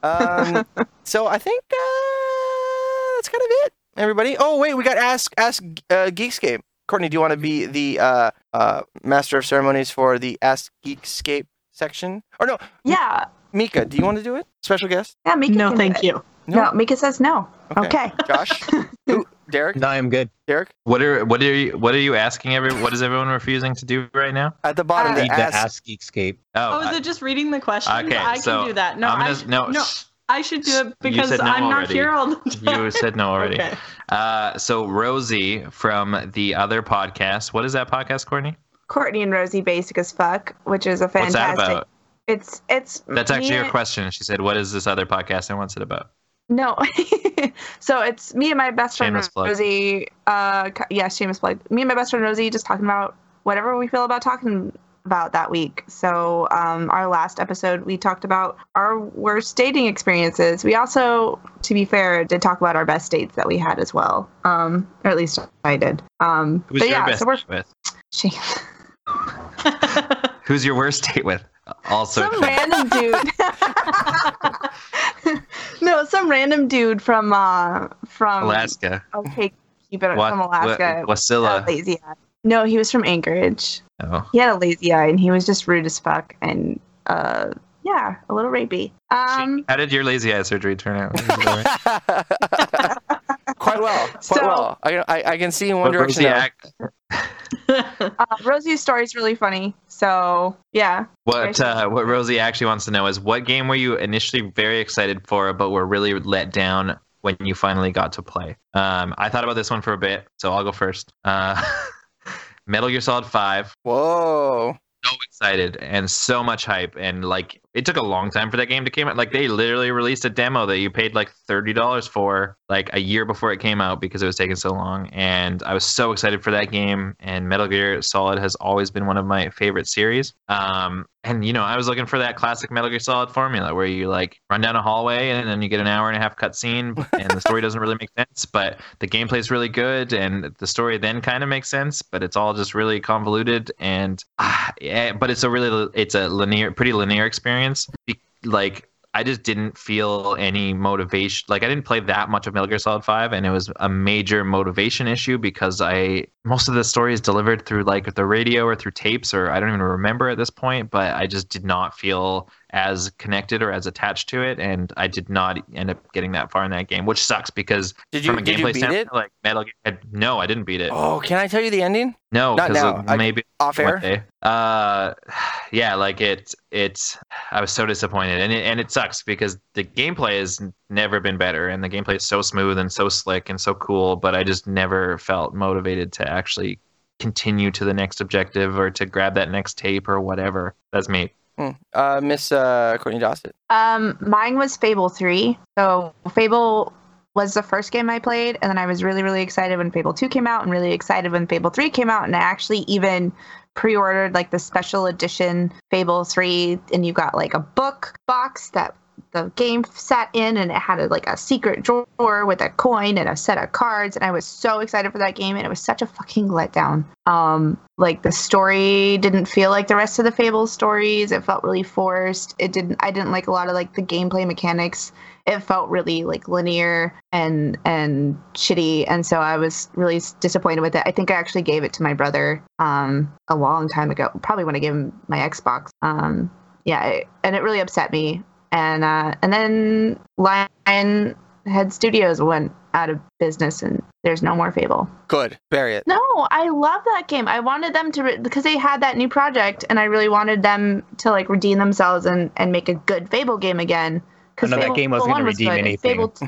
Um, so I think uh, that's kind of it, everybody. Oh wait, we got ask ask uh, Geekscape. Courtney, do you want to be the uh, uh, master of ceremonies for the Ask Geekscape section? Or no, Yeah. Mika, do you want to do it? Special guest? Yeah, Mika. No, thank you. No, Mika says no. Okay. Josh? Who? Derek? No, I'm good. Derek? What are what are you what are you asking every what is everyone refusing to do right now? At the bottom, Uh, the Read ask. Ask Geekscape. Oh, is it just reading the question? Okay, I can so do that. No, I'm gonna sh- no. no, I should do it because no I'm not here all the time. You said no already. Okay. Uh, so Rosie from the other podcast. What is that podcast, Courtney? Courtney and Rosie Basic as Fuck, which is a What's that fantastic. About? It's it's That's actually me her and- question. She said, "What is this other podcast and what's it about?" No. so it's me and my best friend Shameless plug. Rosie. Uh, c- yeah, shameless plug. Me and my best friend Rosie just talking about whatever we feel about talking about that week. So um, our last episode, we talked about our worst dating experiences. We also, to be fair, did talk about our best dates that we had as well. Um, or at least I did. Um, Who's but your yeah, best so we're with? shame. Who's your worst date with? Also, some random dude. no, some random dude from uh from Alaska. Okay, keep it Wa- from Alaska. Wa- Wasilla. lazy eye. No, he was from Anchorage. Oh. He had a lazy eye, and he was just rude as fuck, and uh, yeah, a little rapey. Um, How did your lazy eye surgery turn out? Is it all right? Quite well. Quite So- well. I, I, I can see in one direction. Rosie act- uh, Rosie's story is really funny. So yeah, What uh, what Rosie actually wants to know is what game were you initially very excited for, but were really let down when you finally got to play? Um, I thought about this one for a bit, so I'll go first. Uh, Metal Gear Solid Five. Whoa. So excited and so much hype, and like it took a long time for that game to come out. Like they literally released a demo that you paid like thirty dollars for, like a year before it came out because it was taking so long. And I was so excited for that game. And Metal Gear Solid has always been one of my favorite series. Um, and you know, I was looking for that classic Metal Gear Solid formula where you like run down a hallway and then you get an hour and a half cutscene, and the story doesn't really make sense, but the gameplay is really good, and the story then kind of makes sense, but it's all just really convoluted and ah, yeah, but it's a really it's a linear, pretty linear experience. Be- Like I just didn't feel any motivation. Like I didn't play that much of Metal Gear Solid Five, and it was a major motivation issue because I most of the story is delivered through like the radio or through tapes, or I don't even remember at this point. But I just did not feel as connected or as attached to it, and I did not end up getting that far in that game, which sucks because Did you, from a did gameplay standpoint, like Metal Gear, no, I didn't beat it. Oh, can I tell you the ending? No, Not because now. I- maybe Off air? day. Uh, yeah, like it. It's. I was so disappointed, and it, and it sucks because the gameplay has never been better, and the gameplay is so smooth and so slick and so cool. But I just never felt motivated to actually continue to the next objective or to grab that next tape or whatever. That's me. Hmm. Uh, Miss uh, Courtney Dossett. um, mine was Fable Three. So Fable was the first game I played, and then I was really really excited when Fable Two came out, and really excited when Fable Three came out, and I actually even pre-ordered like the special edition Fable 3 and you got like a book box that the game sat in and it had a, like a secret drawer with a coin and a set of cards and I was so excited for that game and it was such a fucking letdown. Um like the story didn't feel like the rest of the Fable stories. It felt really forced. It didn't I didn't like a lot of like the gameplay mechanics. It felt really like linear and and shitty and so I was really disappointed with it. I think I actually gave it to my brother um a long time ago. Probably when I gave him my Xbox. Um yeah, and it really upset me and uh, and then Lionhead Studios went out of business, and there's no more Fable. Good. Bury it. No, I love that game. I wanted them to re- because they had that new project, and I really wanted them to like redeem themselves and and make a good Fable game again. Oh, no, that game wasn't gonna redeem good, anything. Fable t-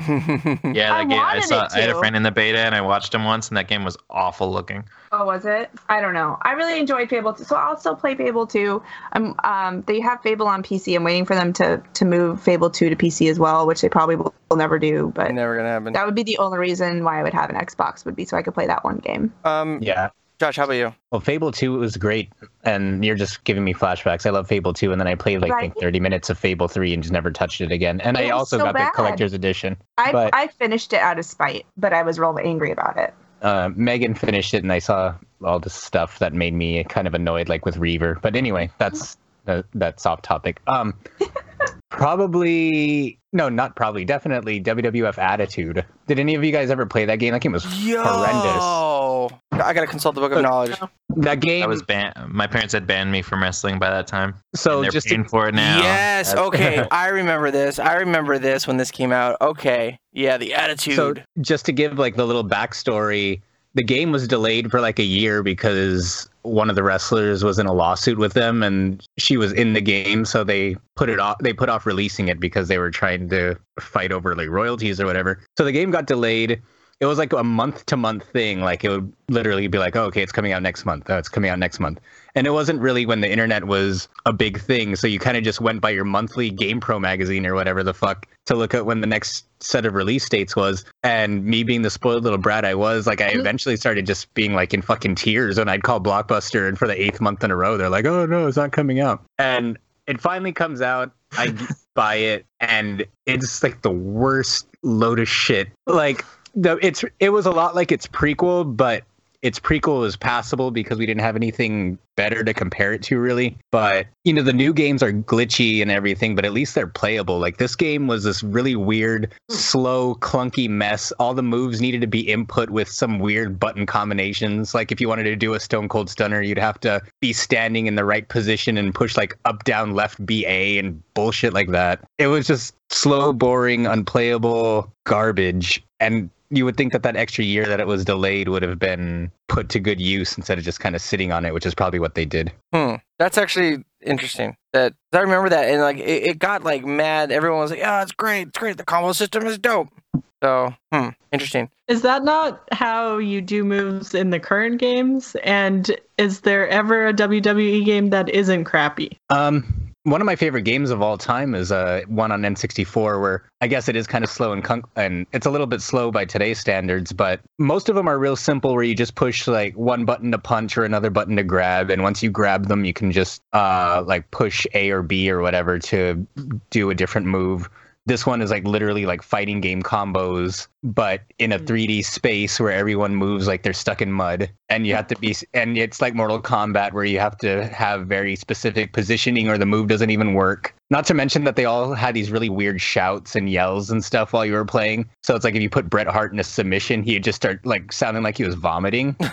Yeah, I game. I saw. I had a friend in the beta, and I watched him once, and that game was awful looking. Oh, was it? I don't know. I really enjoyed Fable 2, so I'll still play Fable 2. I'm um they have Fable on PC. I'm waiting for them to to move Fable 2 to PC as well, which they probably will, will never do, but Never gonna happen. that would be the only reason why I would have an Xbox would be so I could play that one game. Um, Yeah. Josh, how about you? Well, Fable 2 was great, and you're just giving me flashbacks. I love Fable 2, and then I played like I think Right. 30 minutes of Fable 3 and just never touched it again. And It I also so got bad. the collector's edition. I But- I finished it out of spite, but I was real angry about it. Uh, Megan finished it, and I saw all the stuff that made me kind of annoyed, like with Reaver. But anyway, that's that, that's off topic. Um, probably no, not probably, definitely WWF Attitude. Did any of you guys ever play that game? That game was Yo, horrendous. I gotta consult the book of knowledge. That game I was banned. My parents had banned me from wrestling by that time. so and they're just to paying for it now. Yes. That's- Okay. I remember this. I remember this when this came out. Okay. Yeah. The attitude. So just to give like the little backstory, the game was delayed for like a year because one of the wrestlers was in a lawsuit with them and she was in the game so they put it off they put off releasing it because they were trying to fight over like royalties or whatever. So the game got delayed. It was like a month to month thing. Like it would literally be like, oh, okay, it's coming out next month. Oh, it's coming out next month. And it wasn't really when the internet was a big thing. So you kind of just went by your monthly GamePro magazine or whatever the fuck to look at when the next set of release dates was. And me being the spoiled little brat I was, like, I mm-hmm. eventually started just being like in fucking tears when I'd call Blockbuster. And for the eighth month in a row, they're like, oh, no, it's not coming out. And it finally comes out. I buy it, and it's like the worst load of shit. Like, the, it's it was a lot like its prequel, but its prequel was passable because we didn't have anything better to compare it to really. But you know the new games are glitchy and everything but at least they're playable. Like this game was this really weird hmm. slow clunky mess. All the moves needed to be input with some weird button combinations. Like if you wanted to do a stone cold stunner you'd have to be standing in the right position and push like up down left ba and bullshit like that. It was just slow boring unplayable garbage. And you would think that that extra year that it was delayed would have been put to good use instead of just kind of sitting on it, which is probably what they did. Hmm. That's actually interesting. That I remember that, and like it, it got like mad. Everyone was like, "Yeah, it's great, it's great. The combo system is dope." So, hmm, interesting. Is that not how you do moves in the current games? And is there ever a WWE game that isn't crappy? Um, one of my favorite games of all time is uh, one on N64, where I guess it is kind of slow and cunk- and it's a little bit slow by today's standards, but most of them are real simple, where you just push like one button to punch or another button to grab, and once you grab them, you can just uh, like push A or B or whatever to do a different move. This one is like literally like fighting game combos, but in a hmm. 3D space where everyone moves like they're stuck in mud, and you have to be, and it's like Mortal Kombat where you have to have very specific positioning or the move doesn't even work. Not to mention that they all had these really weird shouts and yells and stuff while you were playing. So it's like if you put Bret Hart in a submission, he'd just start like sounding like he was vomiting.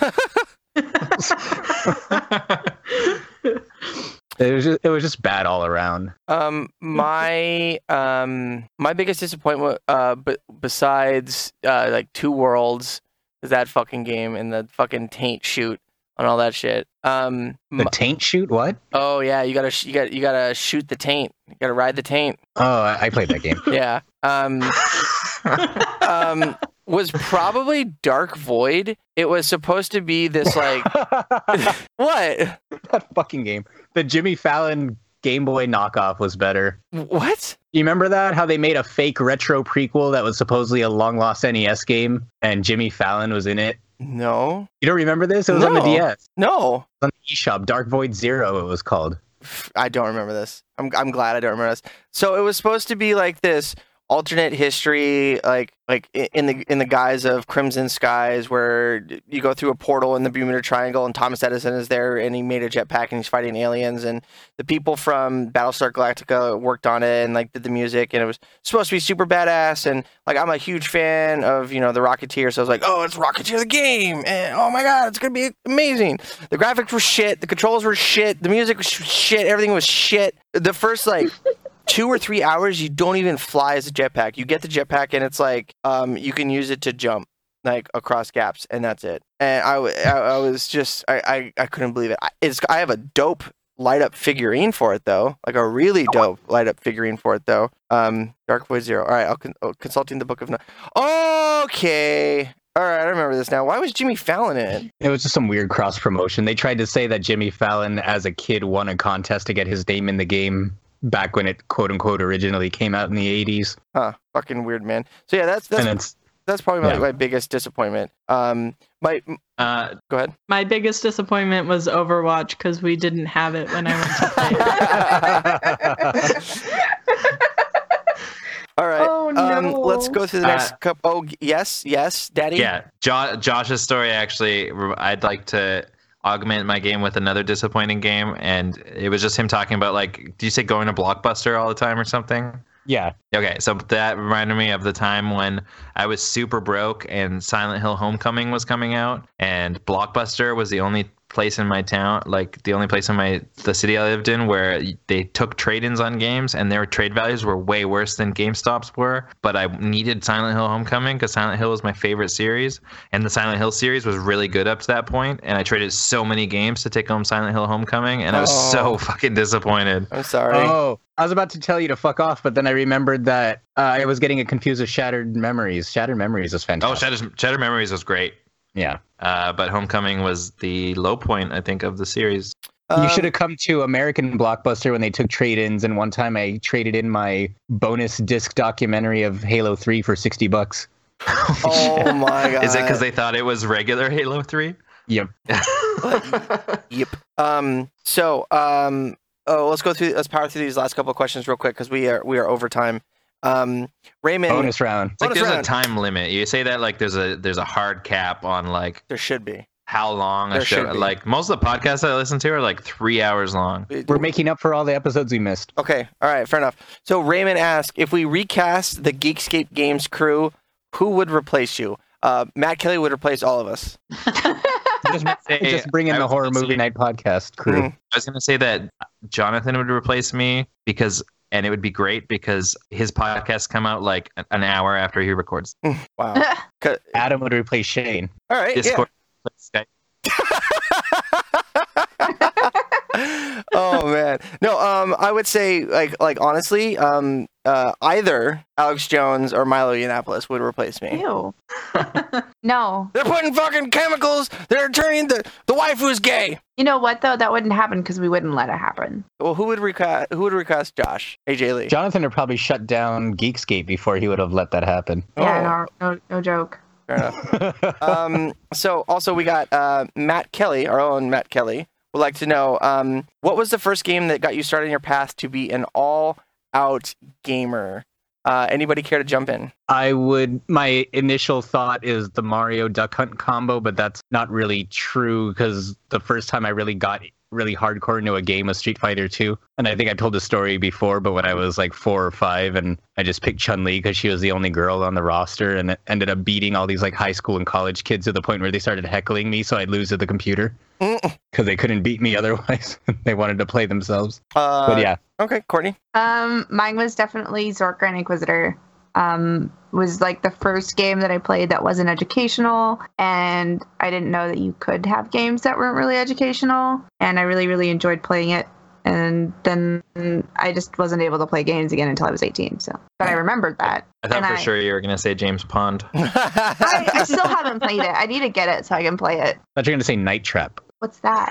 It was just, it was just bad all around. Um, my um, my biggest disappointment, uh, but besides uh, like Two Worlds, is that fucking game and the fucking taint shoot and all that shit. Um, The taint shoot? What? oh yeah, you gotta sh- you got you gotta shoot the taint. You gotta ride the taint. Oh, I, I played that game. Yeah. Um, um, was probably Dark Void. It was supposed to be this like what? that fucking game. The Jimmy Fallon Game Boy knockoff was better. What? You remember that? How they made a fake retro prequel that was supposedly a long lost NES game and Jimmy Fallon was in it? No, You don't remember this? It was on the No. DS. It no. was on the eShop. Dark Void Zero, it was called. I don't remember this. I'm I'm glad I don't remember this. So it was supposed to be like this alternate history, like like in the in the guise of Crimson Skies, where you go through a portal in the Bermuda Triangle, and Thomas Edison is there, and he made a jetpack, and he's fighting aliens, and the people from Battlestar Galactica worked on it, and like did the music, and it was supposed to be super badass, and like I'm a huge fan of you know the Rocketeer, so I was like, oh, it's Rocketeer the game, and oh my god, it's gonna be amazing. The graphics were shit, the controls were shit, the music was shit, everything was shit. The first like two or three hours, you don't even fly as a jetpack. You get the jetpack, and it's like um, you can use it to jump like across gaps, and that's it. And I, I was just I, I, I couldn't believe it. I, it's I have a dope light up figurine for it though, like a really dope light up figurine for it though. Um, Dark Void Zero. All right, I'll con- oh, consulting the book of. No- okay. All right, I remember this now. Why was Jimmy Fallon in it? It was just some weird cross promotion. They tried to say that Jimmy Fallon, as a kid, won a contest to get his name in the game back when it quote unquote originally came out in the 80s. Huh? Fucking weird, man. So yeah, that's that's it's that's probably my, yeah. my biggest disappointment. Um, my Uh, go ahead. My biggest disappointment was Overwatch because we didn't have it when I went to play. All right. Oh, Um, let's go to the next Uh, couple. Oh, yes, yes, Daddy. yeah, jo- Josh's story actually. I'd like to augment my game with another disappointing game, and it was just him talking about like, do you say going to Blockbuster all the time or something? Yeah. Okay, so that reminded me of the time when I was super broke and Silent Hill Homecoming was coming out, and Blockbuster was the only place in my town, like the only place in my the city I lived in, where they took trade-ins on games, and their trade values were way worse than GameStop's were. But I needed Silent Hill Homecoming because Silent Hill was my favorite series, and the Silent Hill series was really good up to that point, and I traded so many games to take home Silent Hill Homecoming, and I was Oh. so fucking disappointed. I'm sorry. Oh, I was about to tell you to fuck off, but then I remembered that uh, I was getting it confused with Shattered Memories. Shattered Memories is fantastic. Oh. Shattered, Shattered Memories was great. Yeah. Uh, but Homecoming was the low point, I think, of the series. Um, you should have come to American Blockbuster when they took trade-ins, and one time I traded in my bonus disc documentary of Halo 3 for 60 bucks. Oh my god. Is it because they thought it was regular Halo 3? Yep. Yep. Um. So, um. Oh, let's go through. Let's power through these last couple of questions real quick because we are we are over time. Um. Raymond, Bonus round. It's like Bonus there's round. a time limit. You say that like there's a there's a hard cap on like there should be. how long There a show. should. Like most of the podcasts I listen to are like three hours long. We're making up for all the episodes we missed. Okay. All right. Fair enough. So Raymond asked if we recast the Geekscape Games crew, who would replace you? Uh, Matt Kelly would replace all of us. Just, Say- just bring in I the horror movie say- night podcast crew. Mhm. I was gonna say that Jonathan would replace me because and it would be great because his podcasts come out like an- an hour after he records. Wow. Cut- Adam would replace Shane. All right. Yeah. Discord, Skype. oh man. No. Um. I would say like like honestly. Um. Uh. Either Alex Jones or Milo Yiannopoulos would replace me. Ew. no. They're putting fucking chemicals. They're turning the the wife who's gay. You know what though? That wouldn't happen because we wouldn't let it happen. Well, who would recast? Who would recast Josh? AJ Lee. Jonathan would probably shut down Geekscape before he would have let that happen. Yeah, Oh, no, no, no joke. fair enough. um, so also we got uh, Matt Kelly, our own Matt Kelly, would like to know um, what was the first game that got you started in your path to be an all-out gamer. Uh, anybody care to jump in? I would. My initial thought is the Mario Duck Hunt combo, but that's not really true because the first time I really got really hardcore into a game of Street Fighter 2. And I think I told the story before, but when I was like four or five, and I just picked Chun Li because she was the only girl on the roster, and it ended up beating all these like high school and college kids to the point where they started heckling me, so I'd lose at the computer because they couldn't beat me otherwise. they wanted to play themselves. Uh, But yeah, Okay, Courtney. Um, mine was definitely Zork Grand Inquisitor. Um, was like the first game that I played that wasn't educational, and I didn't know that you could have games that weren't really educational, and I really, really enjoyed playing it. And then I just wasn't able to play games again until I was 18. So, but I remembered that. I thought And for I- sure you were gonna say James Pond. I, I still haven't played it. I need to get it so I can play it. I thought you were gonna say Night Trap. What's that?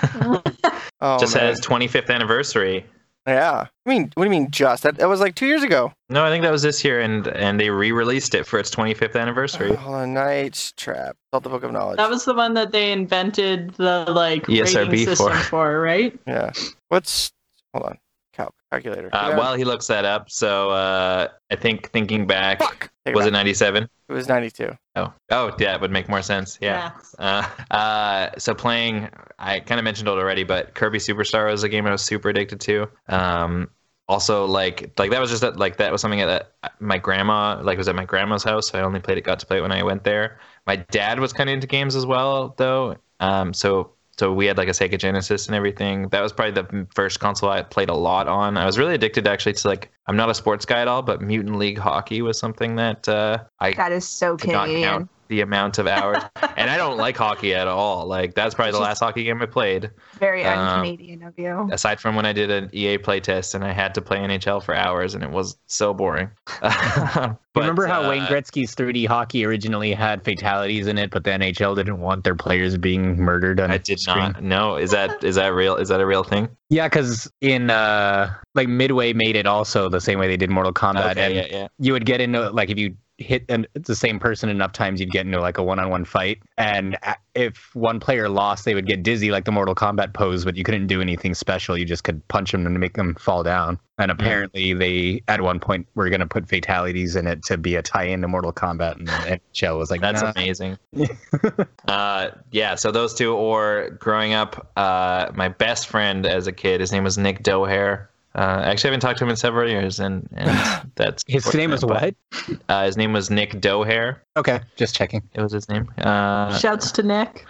oh, Just man. had his 25th anniversary. Yeah. I mean, what do you mean just? That, that was like two years ago. No, I think that was this year, and and they re-released it for its 25th anniversary. Oh, Night Trap. Called the Book of Knowledge. That was the one that they invented the like ESRB rating system for. for, right? yeah. What's hold on? Cal- calculator. Uh, Yeah. While he looks that up, so uh, I think thinking back, Fuck. Take was it back. 97? It was 92. Oh, oh, yeah, it would make more sense. Yeah. Uh, uh, so playing, I kind of mentioned it already, but Kirby Superstar was a game I was super addicted to. Um, also, like, like that was just that, like that was something that my grandma, like, was at my grandma's house. So I only played it, got to play it when I went there. My dad was kind of into games as well, though. Um, so so we had like a Sega Genesis and everything. That was probably the first console I played a lot on. I was really addicted actually to like I'm not a sports guy at all, but Mutant League Hockey was something that uh, I that is so Canadian. The amount of hours. and I don't like hockey at all. Like that's probably the last hockey game I played, Very Um, un-Canadian of you. aside from when I did an EA playtest and I had to play NHL for hours, and it was so boring. but, Remember how uh, Wayne Gretzky's 3D hockey originally had fatalities in it, but the NHL didn't want their players being murdered on I did screen? not know. Is that is that real? Is that a real thing? Yeah, because in uh, like Midway made it also the same way they did Mortal Kombat, and yeah, yeah. you would get into like if you hit an, the same person enough times, you'd get into like a one-on-one fight, and if one player lost, they would get dizzy like the Mortal Kombat pose, but you couldn't do anything special. You just could punch them and make them fall down. And apparently, they at one point were going to put fatalities in it to be a tie-in to Mortal Kombat, and NHL was like, That's nah. amazing. uh, yeah, so those two, or growing up, uh, my best friend as a kid, his name was Nick Dohair. Uh, actually, I haven't talked to him in several years, and, and that's His name was unfortunate, what? Uh, his name was Nick Dohair. Okay, just checking. It was his name. Uh, Shouts to Nick.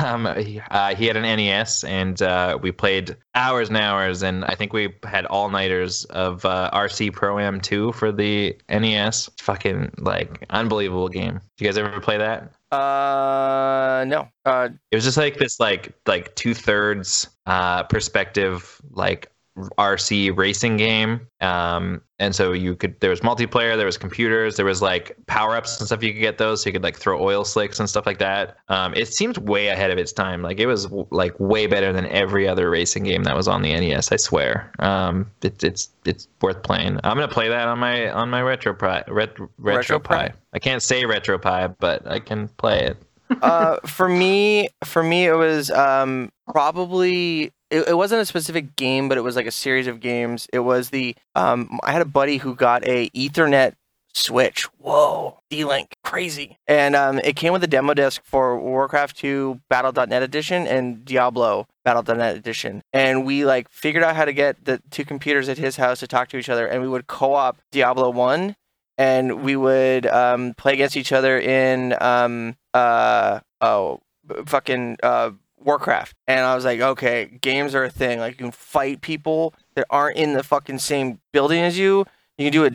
um, he, uh, he had an NES, and uh, we played hours and hours, and I think we had all nighters of uh, RC Pro Am 2 for the NES. Fucking like unbelievable game. You guys ever play that? Uh, no. Uh, It was just like this, like like two thirds uh, perspective, like RC racing game. Um, and so you could there was multiplayer, there was computers, there was like power ups and stuff. You could get those, so you could like throw oil slicks and stuff like that. Um, it seemed way ahead of its time. Like it was like way better than every other racing game that was on the NES. I swear. Um, it, it's it's worth playing. I'm gonna play that on my on my RetroPie. Ret, Retro RetroPie. I can't say RetroPie, but I can play it. uh, for me, for me, it was um, probably it, it wasn't a specific game, but it was like a series of games. It was the um, I had a buddy who got a Ethernet switch. Whoa, D-Link, crazy! And um, it came with a demo disc for Warcraft 2 Battle.net edition and Diablo Battle.net edition. And we like figured out how to get the two computers at his house to talk to each other, and we would co-op Diablo 1 and we would um, play against each other in um, uh, oh fucking uh, Warcraft. And I was like, okay, games are a thing. Like you can fight people that aren't in the fucking same building as you. You can do it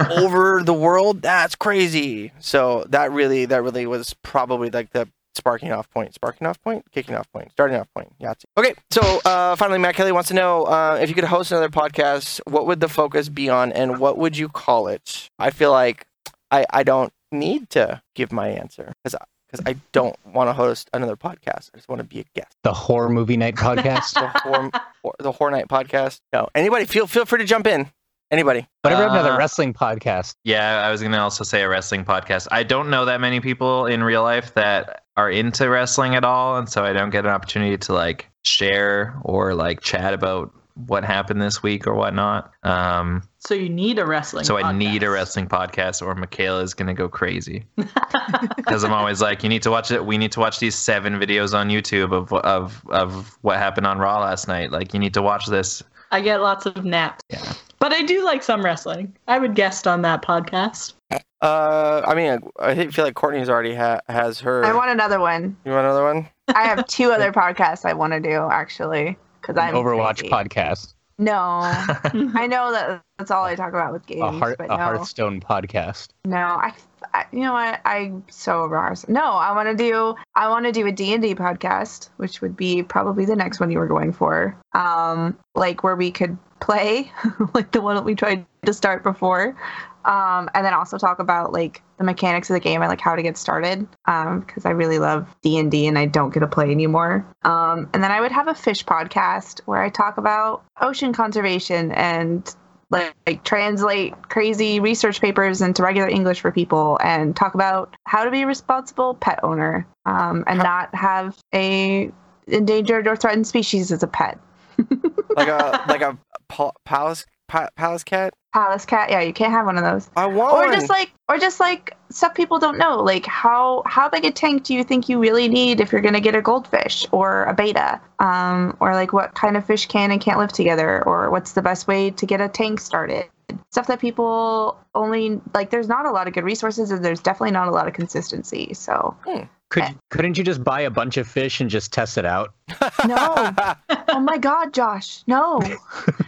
over the world. That's crazy. So that really, that really was probably like the sparking off point, sparking off point, kicking off point, starting off point. Yeah. Okay. So uh, finally, Matt Kelly wants to know uh, if you could host another podcast, what would the focus be on, and what would you call it? I feel like I I don't need to give my answer because because I don't want to host another podcast. I just want to be a guest. The horror movie night podcast. The horror, the horror night podcast. No, anybody feel feel free to jump in. Anybody. what about another Uh, wrestling podcast? Yeah, I was gonna also say a wrestling podcast. I don't know that many people in real life that are into wrestling at all, and so I don't get an opportunity to like share or like chat about what happened this week or whatnot. Um, So you need a wrestling. so I need a wrestling podcast, or Michaela is gonna go crazy because I'm always like, you need to watch it. We need to watch these seven videos on YouTube of of of what happened on Raw last night. Like, you need to watch this. I get lots of naps. Yeah. But I do like some wrestling. I would guest on that podcast. Uh, I mean, I I feel like Courtney's already ha- has her. I want another one. you want another one? I have two other podcasts I want to do actually because I'm Overwatch crazy. podcast. No, I know that that's all I talk about with games, A, heart, but a Hearthstone podcast. no. I, I, you know what? I'm so over Hearthstone. No, I want to do. I want to do a D and D podcast, which would be probably the next one you were going for. Um, like where we could play, like the one that we tried to start before. Um, and then also talk about like the mechanics of the game and like how to get started. Um, because I really love D and D and I don't get to play anymore. Um, and then I would have a fish podcast where I talk about ocean conservation and like, like translate crazy research papers into regular English for people and talk about how to be a responsible pet owner um, and not have a endangered or threatened species as a pet. Like a like a pa- palace pa- palace cat? Palace cat, yeah, you can't have one of those. I want Or just like, or just like stuff people don't know, like how how big a tank do you think you really need if you're gonna get a goldfish or a beta, um, or like what kind of fish can and can't live together, or what's the best way to get a tank started. Stuff that people only like. There's not a lot of good resources, and there's definitely not a lot of consistency. So Could Eh. couldn't you just buy a bunch of fish and just test it out? no, oh my God, Josh, no.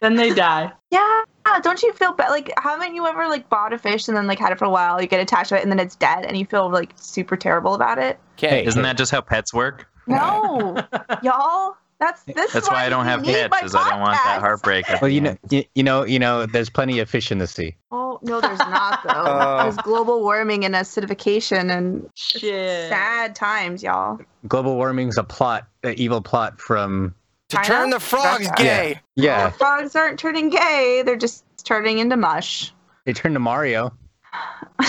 Then they die. Yeah, don't you feel bad? Like, haven't you ever like bought a fish and then like had it for a while, you get attached to it, and then it's dead, and you feel like super terrible about it? Can't. Isn't that just how pets work? No, y'all. That's this. That's is why I don't have pets, my is I don't want that heartbreak. at Well, you know, you, you know, you know. There's plenty of fish in the sea. Oh no, there's not though. Oh. There's global warming and acidification and Shit. sad times, y'all. Global warming's a plot, an evil plot from. To China? turn the frogs Russia. Uh, gay. Yeah, oh, Frogs aren't turning gay; they're just turning into mush. they turn to Mario.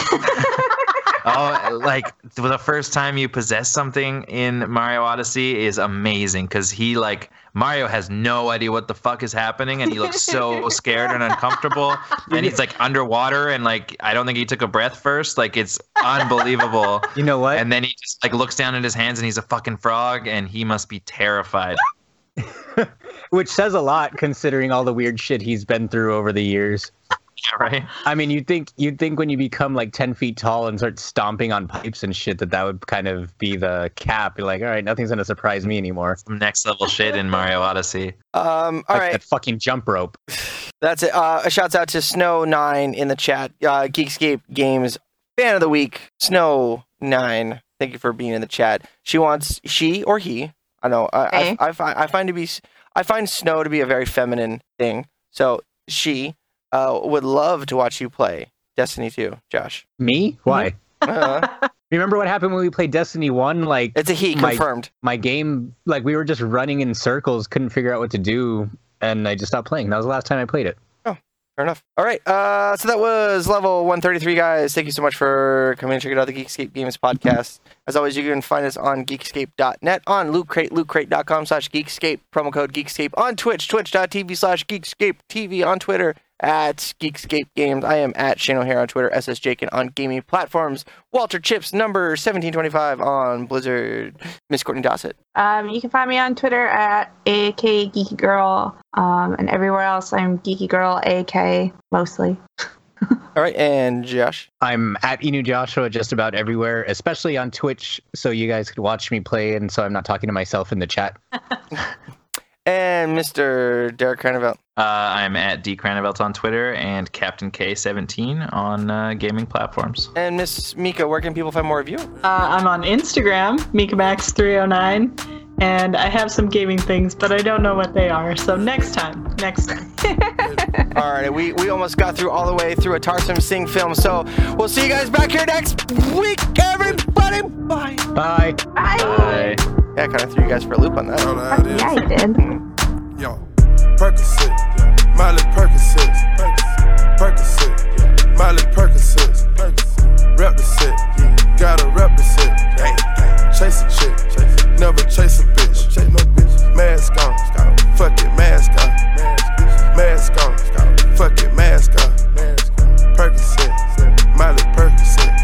oh, like the first time you possess something in Mario Odyssey is amazing because he like Mario has no idea what the fuck is happening and he looks so scared and uncomfortable and he's like underwater and like I don't think he took a breath first like it's unbelievable You know what? and then he just like looks down at his hands and he's a fucking frog and he must be terrified. which says a lot considering all the weird shit he's been through over the years. Yeah, right. I mean, you'd think you'd think when you become like ten feet tall and start stomping on pipes and shit that that would kind of be the cap. You're like, all right, nothing's gonna surprise me anymore. Some next level shit in Mario Odyssey. Um, all like right, that fucking jump rope. that's it. Uh, a shouts out to Snow Nine in the chat. Uh, Geekscape Games fan of the week, Snow Nine. Thank you for being in the chat. She wants she or he. I know. I, Hey. I, I, find I find to be s- I find snow to be a very feminine thing. So she uh, would love to watch you play Destiny 2, Josh. Me? Why? Uh, Remember what happened when we played Destiny One? Like it's a he My- confirmed. my game, like we were just running in circles, couldn't figure out what to do, and I just stopped playing. That was the last time I played it. Fair enough. All right. Uh, so that was level 133, guys. Thank you so much for coming and checking out the Geekscape Games podcast. As always, you can find us on geekscape.net, on Loot Crate, lootcrate.com slash geekscape, promo code geekscape, on Twitch, twitch.tv slash geekscape TV, on Twitter at Geekscape Games. I am at Shane O'Hare on Twitter, SS Jakin on gaming platforms, Walter Chips, number 1725 on Blizzard, Miss Courtney Dossett. Um, you can find me on Twitter at AK Geeky Girl, um, and everywhere else I'm Geeky Girl AK mostly. All right. And Josh. I'm at Inu Joshua just about everywhere, especially on Twitch, so you guys could watch me play, and so I'm not talking to myself in the chat. And Mr. Derek Cranevelt. Uh, I'm at D Cranevelt on Twitter and Captain K17 on uh, gaming platforms. And Miss Mika, where can people find more of you? Uh, I'm on Instagram, MikaMax309, and I have some gaming things, but I don't know what they are. So next time, next time. All right, we, we almost got through all the way through a Tarsum Singh film, so we'll see you guys back here next week, everybody. Bye. Bye. Bye. Yeah, I kind of threw you guys for a loop on that. Know how it is. Yeah, you did. Yo, Percocet, Miley Percocet, Percocet, Miley Percocet, rep the set, gotta rep the set, chase a chick, never chase a bitch, mask on, fuck it, mask on, mask on, fuck it, mask on, Percocet, Miley Percocet,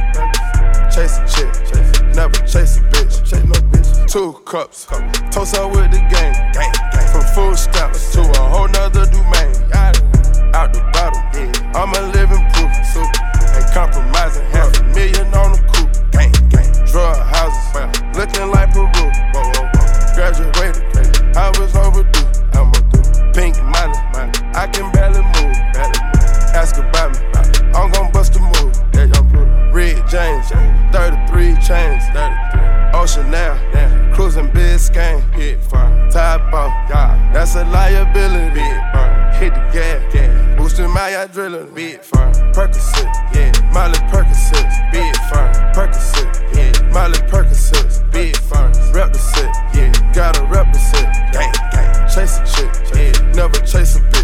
chase a chick, never chase a bitch, two cups, toast up with the game, food stamps to a whole nother domain. Out the bottle, I'm a living proof. Ain't compromising, half a million on the coupe. Drug houses, looking like Peru. Graduated, I was overdue. I'm a pink money, I can barely move. Ask about me, I'm gon' bust a move. Red James, 33 chains, Ocean now, cruising Biscayne, that's a liability. Big Hit the gas, boosting my adrenaline. Big firm, Percocet, yeah, Miley Percocet, big firm, Percocet, yeah, Miley Percocet, big firm, rep the set, yeah, gotta rep the set, gang, gang, chase a chick, yeah, never chase a bitch,